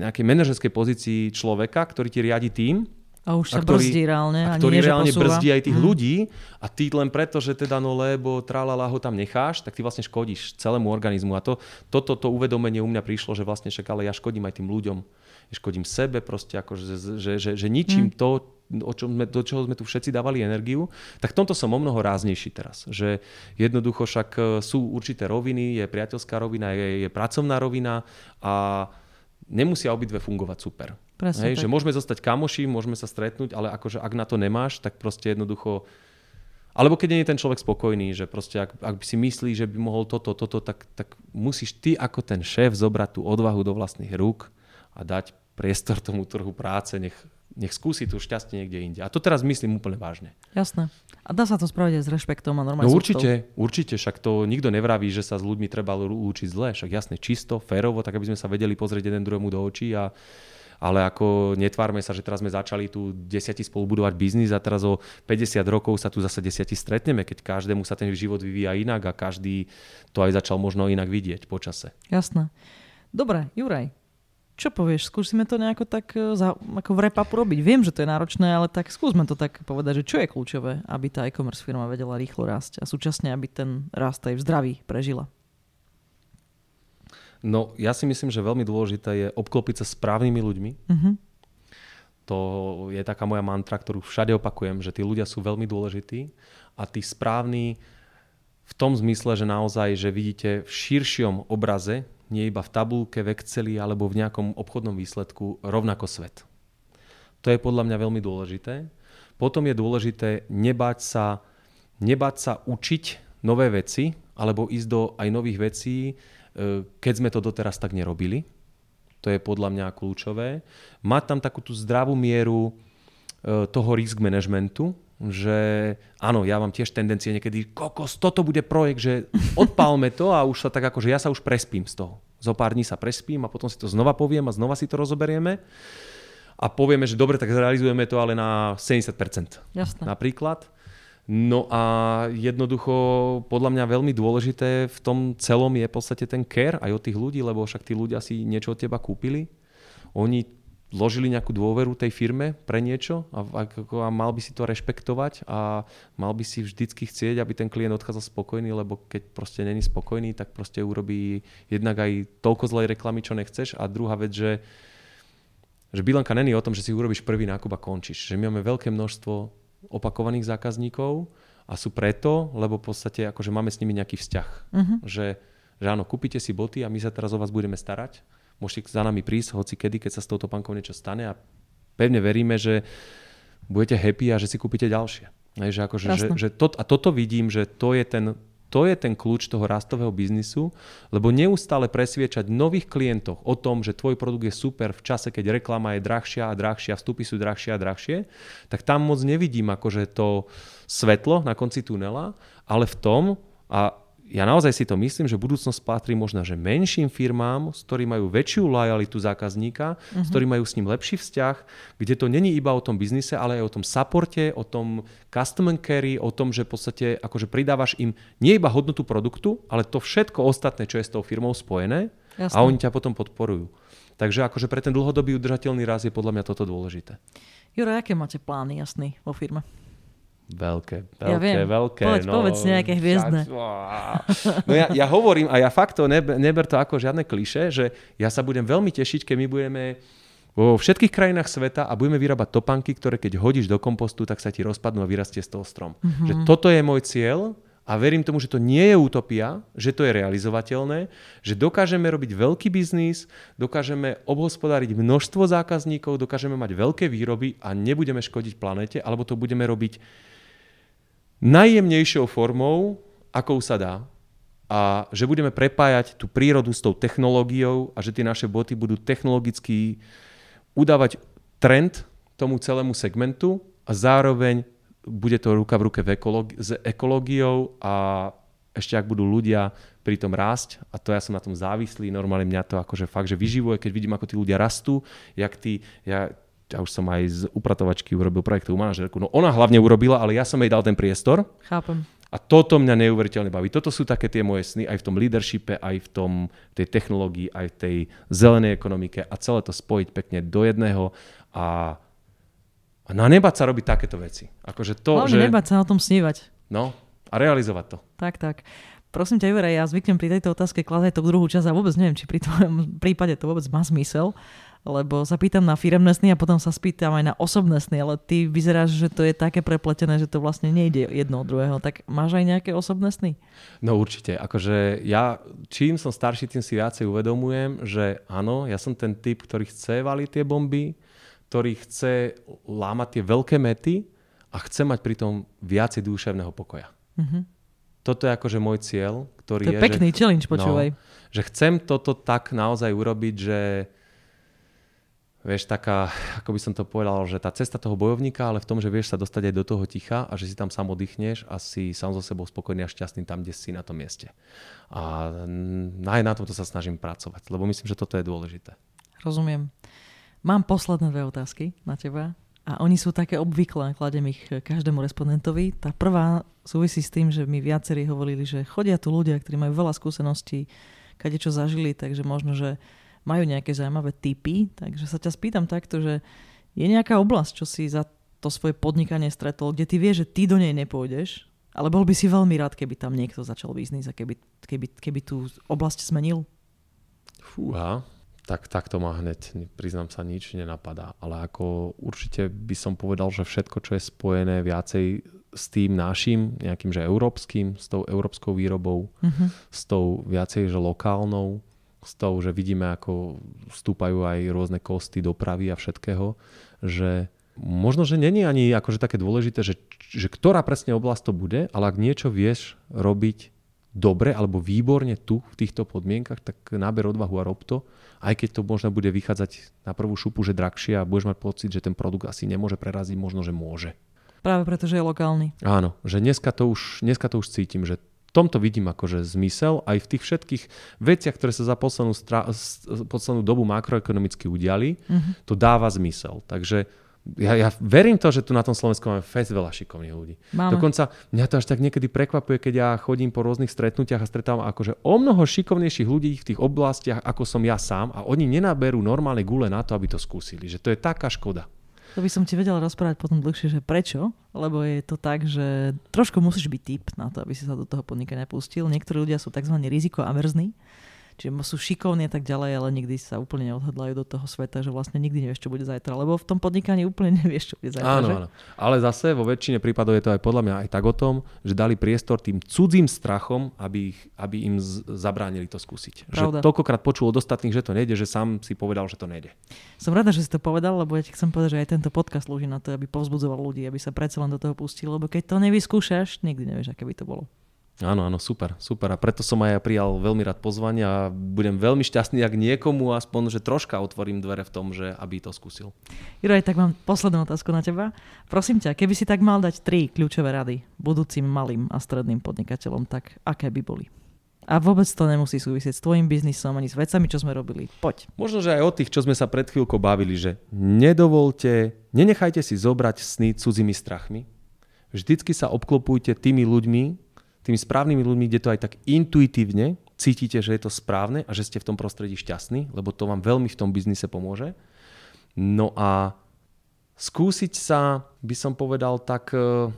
[SPEAKER 2] nejakej manažerskej pozícii človeka, ktorý ti riadi tým,
[SPEAKER 1] a už sa a ktorý, brzdí reálne.
[SPEAKER 2] A ktorý nie, reálne brzdí aj tých mm. ľudí a ty len preto, že teda no lebo tralala ho tam necháš, tak ty vlastne škodíš celému organizmu. A to, toto to uvedomenie u mňa prišlo, že vlastne však ale ja škodím aj tým ľuďom. Ja škodím sebe proste, ako, že, že, že, že ničím mm. to, o čom sme, do čoho sme tu všetci dávali energiu, tak v tomto som o mnoho ráznejší teraz. Že jednoducho však e, sú určité roviny, je priateľská rovina, je, je pracovná rovina a nemusia obidve fungovať super. Presne Hej, že môžeme zostať kamoši, môžeme sa stretnúť, ale akože ak na to nemáš, tak proste jednoducho alebo keď nie je ten človek spokojný, že proste ak, ak si myslí, že by mohol toto, toto, tak, tak musíš ty ako ten šéf zobrať tú odvahu do vlastných rúk a dať priestor tomu trhu práce, nech, nech skúsi tu šťastie niekde inde. A to teraz myslím úplne vážne.
[SPEAKER 1] Jasné. A dá sa to spraviť aj s rešpektom a normálne.
[SPEAKER 2] No určite, určite, však to nikto nevraví, že sa s ľuďmi treba lúčiť zle. Však jasne, čisto, férovo, tak aby sme sa vedeli pozrieť jeden druhému do očí a ale ako netvárme sa, že teraz sme začali tu desiati spolu budovať biznis a teraz o 50 rokov sa tu zase desiati stretneme, keď každému sa ten život vyvíja inak a každý to aj začal možno inak vidieť počase.
[SPEAKER 1] Jasné. Dobre, Juraj, čo povieš? Skúsime to nejako tak e, za, ako v wrap robiť. Viem, že to je náročné, ale tak skúsme to tak povedať, že čo je kľúčové, aby tá e-commerce firma vedela rýchlo rásť a súčasne, aby ten rast aj v zdraví prežila.
[SPEAKER 2] No, ja si myslím, že veľmi dôležité je obklopiť sa správnymi ľuďmi. Uh-huh. To je taká moja mantra, ktorú všade opakujem, že tí ľudia sú veľmi dôležití a tí správni v tom zmysle, že naozaj, že vidíte v širšom obraze, nie iba v tabulke, v Exceli alebo v nejakom obchodnom výsledku, rovnako svet. To je podľa mňa veľmi dôležité. Potom je dôležité nebať sa, nebať sa učiť nové veci alebo ísť do aj nových vecí, keď sme to doteraz tak nerobili. To je podľa mňa kľúčové. Mať tam takú tú zdravú mieru e, toho risk managementu, že áno, ja mám tiež tendencie niekedy, kokos, toto bude projekt, že odpálme to a už sa tak ako, že ja sa už prespím z toho. Zo pár dní sa prespím a potom si to znova poviem a znova si to rozoberieme a povieme, že dobre, tak zrealizujeme to ale na 70%.
[SPEAKER 1] Jasné.
[SPEAKER 2] Napríklad. No a jednoducho podľa mňa veľmi dôležité v tom celom je v podstate ten care aj od tých ľudí, lebo však tí ľudia si niečo od teba kúpili. Oni vložili nejakú dôveru tej firme pre niečo a, a, a mal by si to rešpektovať a mal by si vždycky chcieť, aby ten klient odchádzal spokojný, lebo keď proste není spokojný, tak proste urobí jednak aj toľko zlej reklamy, čo nechceš a druhá vec, že že bilanka není o tom, že si urobíš prvý nákup a končíš. Že my máme veľké množstvo opakovaných zákazníkov a sú preto, lebo v podstate akože máme s nimi nejaký vzťah. Uh-huh. Že, že áno, kúpite si boty a my sa teraz o vás budeme starať. Môžete za nami prísť hoci kedy, keď sa s touto bankou niečo stane a pevne veríme, že budete happy a že si kúpite ďalšie. Hej, že akože, že, že to, a toto vidím, že to je ten to je ten kľúč toho rastového biznisu, lebo neustále presviečať nových klientov o tom, že tvoj produkt je super v čase, keď reklama je drahšia a drahšia, vstupy sú drahšie a drahšie, tak tam moc nevidím akože to svetlo na konci tunela, ale v tom, a ja naozaj si to myslím, že budúcnosť patrí možno, že menším firmám, s ktorými majú väčšiu lojalitu zákazníka, uh-huh. s mhm. ktorými majú s ním lepší vzťah, kde to není iba o tom biznise, ale aj o tom supporte, o tom customer care, o tom, že v podstate akože pridávaš im nie iba hodnotu produktu, ale to všetko ostatné, čo je s tou firmou spojené Jasne. a oni ťa potom podporujú. Takže akože pre ten dlhodobý udržateľný raz je podľa mňa toto dôležité.
[SPEAKER 1] Juro, aké máte plány jasný vo firme?
[SPEAKER 2] Veľké, veľké, ja viem. veľké.
[SPEAKER 1] Povedz, no, povedz nejaké hviezdne.
[SPEAKER 2] No ja, ja hovorím a ja fakt to neber, neber to ako žiadne kliše, že ja sa budem veľmi tešiť, keď my budeme vo všetkých krajinách sveta a budeme vyrábať topanky, ktoré keď hodíš do kompostu, tak sa ti rozpadnú a vyrastie z toho strom. Mm-hmm. Že toto je môj cieľ a verím tomu, že to nie je utopia, že to je realizovateľné, že dokážeme robiť veľký biznis, dokážeme obhospodáriť množstvo zákazníkov, dokážeme mať veľké výroby a nebudeme škodiť planete, alebo to budeme robiť najjemnejšou formou, akou sa dá. A že budeme prepájať tú prírodu s tou technológiou a že tie naše boty budú technologicky udávať trend tomu celému segmentu a zároveň bude to ruka v ruke v ekológi- s ekológiou a ešte ak budú ľudia pri tom rásť, a to ja som na tom závislý, normálne mňa to akože fakt, že vyživuje, keď vidím, ako tí ľudia rastú, jak tí, ja, ja už som aj z upratovačky urobil projektovú manažerku. No ona hlavne urobila, ale ja som jej dal ten priestor.
[SPEAKER 1] Chápem.
[SPEAKER 2] A toto mňa neuveriteľne baví. Toto sú také tie moje sny aj v tom leadershipe, aj v tom, tej technológii, aj v tej zelenej ekonomike a celé to spojiť pekne do jedného a, a na nebať sa robiť takéto veci. Akože to,
[SPEAKER 1] Hlavne
[SPEAKER 2] že...
[SPEAKER 1] nebať sa o tom snívať.
[SPEAKER 2] No, a realizovať to.
[SPEAKER 1] Tak, tak. Prosím ťa, Jure, ja zvyknem pri tejto otázke kladať tú druhú časť a vôbec neviem, či pri tvojom prípade to vôbec má zmysel lebo sa pýtam na firemné sny a potom sa spýtam aj na osobné sny, ale ty vyzeráš, že to je také prepletené, že to vlastne nejde jedno od druhého. Tak máš aj nejaké osobné sny?
[SPEAKER 2] No určite. Akože ja čím som starší, tým si viacej uvedomujem, že áno, ja som ten typ, ktorý chce valiť tie bomby, ktorý chce lámať tie veľké mety a chce mať pritom viacej duševného pokoja. Mm-hmm. Toto je akože môj cieľ, ktorý
[SPEAKER 1] to je... je pekný že, challenge, počúvaj. No,
[SPEAKER 2] že chcem toto tak naozaj urobiť, že vieš, taká, ako by som to povedal, že tá cesta toho bojovníka, ale v tom, že vieš sa dostať aj do toho ticha a že si tam sám oddychneš a si sám so sebou spokojný a šťastný tam, kde si na tom mieste. A aj na tomto sa snažím pracovať, lebo myslím, že toto je dôležité.
[SPEAKER 1] Rozumiem. Mám posledné dve otázky na teba a oni sú také obvyklé, kladem ich každému respondentovi. Tá prvá súvisí s tým, že mi viacerí hovorili, že chodia tu ľudia, ktorí majú veľa skúseností, kade čo zažili, takže možno, že majú nejaké zaujímavé typy, takže sa ťa spýtam takto, že je nejaká oblasť, čo si za to svoje podnikanie stretol, kde ty vieš, že ty do nej nepôjdeš, ale bol by si veľmi rád, keby tam niekto začal biznis a keby, keby, keby tú oblasť zmenil?
[SPEAKER 2] Fúha, tak, tak to ma hneď, priznám sa, nič nenapadá. Ale ako určite by som povedal, že všetko, čo je spojené viacej s tým našim, nejakým, že európskym, s tou európskou výrobou, uh-huh. s tou viacej, že lokálnou, z toho, že vidíme, ako stúpajú aj rôzne kosty dopravy a všetkého, že možno, že není ani akože také dôležité, že, že ktorá presne oblasť to bude, ale ak niečo vieš robiť dobre alebo výborne tu v týchto podmienkach, tak náber odvahu a rob to, aj keď to možno bude vychádzať na prvú šupu, že drahšie a budeš mať pocit, že ten produkt asi nemôže preraziť, možno, že môže.
[SPEAKER 1] Práve preto, že je lokálny.
[SPEAKER 2] Áno, že dneska to už, dneska to už cítim, že tomto vidím akože zmysel aj v tých všetkých veciach, ktoré sa za poslednú, stra- poslednú dobu makroekonomicky udiali, uh-huh. to dáva zmysel. Takže ja, ja verím to, že tu na tom Slovensku máme fest veľa šikovných ľudí. Máme. Dokonca mňa to až tak niekedy prekvapuje, keď ja chodím po rôznych stretnutiach a stretávam akože o mnoho šikovnejších ľudí v tých oblastiach, ako som ja sám a oni nenaberú normálne gule na to, aby to skúsili. Že to je taká škoda.
[SPEAKER 1] To by som ti vedela rozprávať potom dlhšie, že prečo, lebo je to tak, že trošku musíš byť typ na to, aby si sa do toho podnikania pustil. Niektorí ľudia sú tzv. riziko averzní, čiže sú šikovní a tak ďalej, ale nikdy sa úplne neodhodlajú do toho sveta, že vlastne nikdy nevieš, čo bude zajtra, lebo v tom podnikaní úplne nevieš, čo bude zajtra.
[SPEAKER 2] Áno,
[SPEAKER 1] že?
[SPEAKER 2] áno. Ale zase vo väčšine prípadov je to aj podľa mňa aj tak o tom, že dali priestor tým cudzím strachom, aby, ich, aby im z, zabránili to skúsiť.
[SPEAKER 1] Pravda.
[SPEAKER 2] Že toľkokrát počul od ostatných, že to nejde, že sám si povedal, že to nejde.
[SPEAKER 1] Som rada, že si to povedal, lebo ja ti chcem povedať, že aj tento podcast slúži na to, aby povzbudzoval ľudí, aby sa predsa len do toho pustili, lebo keď to nevyskúšaš, nikdy nevieš, aké by to bolo.
[SPEAKER 2] Áno, áno, super, super. A preto som aj ja prijal veľmi rád pozvanie a budem veľmi šťastný, ak niekomu aspoň, že troška otvorím dvere v tom, že aby to skúsil.
[SPEAKER 1] Juraj, tak mám poslednú otázku na teba. Prosím ťa, keby si tak mal dať tri kľúčové rady budúcim malým a stredným podnikateľom, tak aké by boli? A vôbec to nemusí súvisieť s tvojim biznisom ani s vecami, čo sme robili. Poď.
[SPEAKER 2] Možno, že aj o tých, čo sme sa pred chvíľkou bavili, že nedovolte, nenechajte si zobrať sny cudzími strachmi. Vždycky sa obklopujte tými ľuďmi, tými správnymi ľuďmi, kde to aj tak intuitívne cítite, že je to správne a že ste v tom prostredí šťastní, lebo to vám veľmi v tom biznise pomôže. No a skúsiť sa, by som povedal, tak e,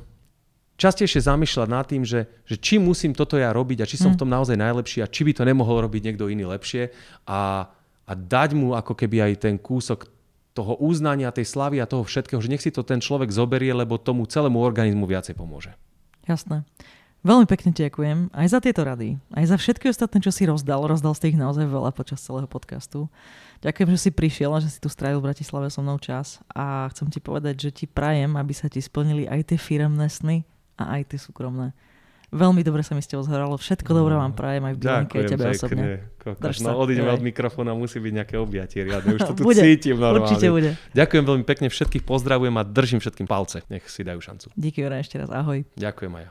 [SPEAKER 2] častejšie zamýšľať nad tým, že, že či musím toto ja robiť a či som v tom naozaj najlepší a či by to nemohol robiť niekto iný lepšie a, a dať mu ako keby aj ten kúsok toho uznania, tej slavy a toho všetkého, že nech si to ten človek zoberie, lebo tomu celému organizmu viacej pomôže.
[SPEAKER 1] Jasné. Veľmi pekne ďakujem aj za tieto rady, aj za všetky ostatné, čo si rozdal. Rozdal ste ich naozaj veľa počas celého podcastu. Ďakujem, že si prišiel a že si tu strávil v Bratislave so mnou čas a chcem ti povedať, že ti prajem, aby sa ti splnili aj tie firemné sny a aj tie súkromné. Veľmi dobre sa mi s tebou zhralo. Všetko dobré vám prajem aj v Bielenke, tebe osobne.
[SPEAKER 2] Drž no, odídeme od mikrofóna, musí byť nejaké objatie riadne. Už to tu
[SPEAKER 1] bude,
[SPEAKER 2] cítim normálne.
[SPEAKER 1] Určite bude.
[SPEAKER 2] Ďakujem veľmi pekne, všetkých pozdravujem a držím všetkým palce. Nech si dajú šancu.
[SPEAKER 1] Díky, Jura, ešte raz. Ahoj.
[SPEAKER 2] Ďakujem aj ja.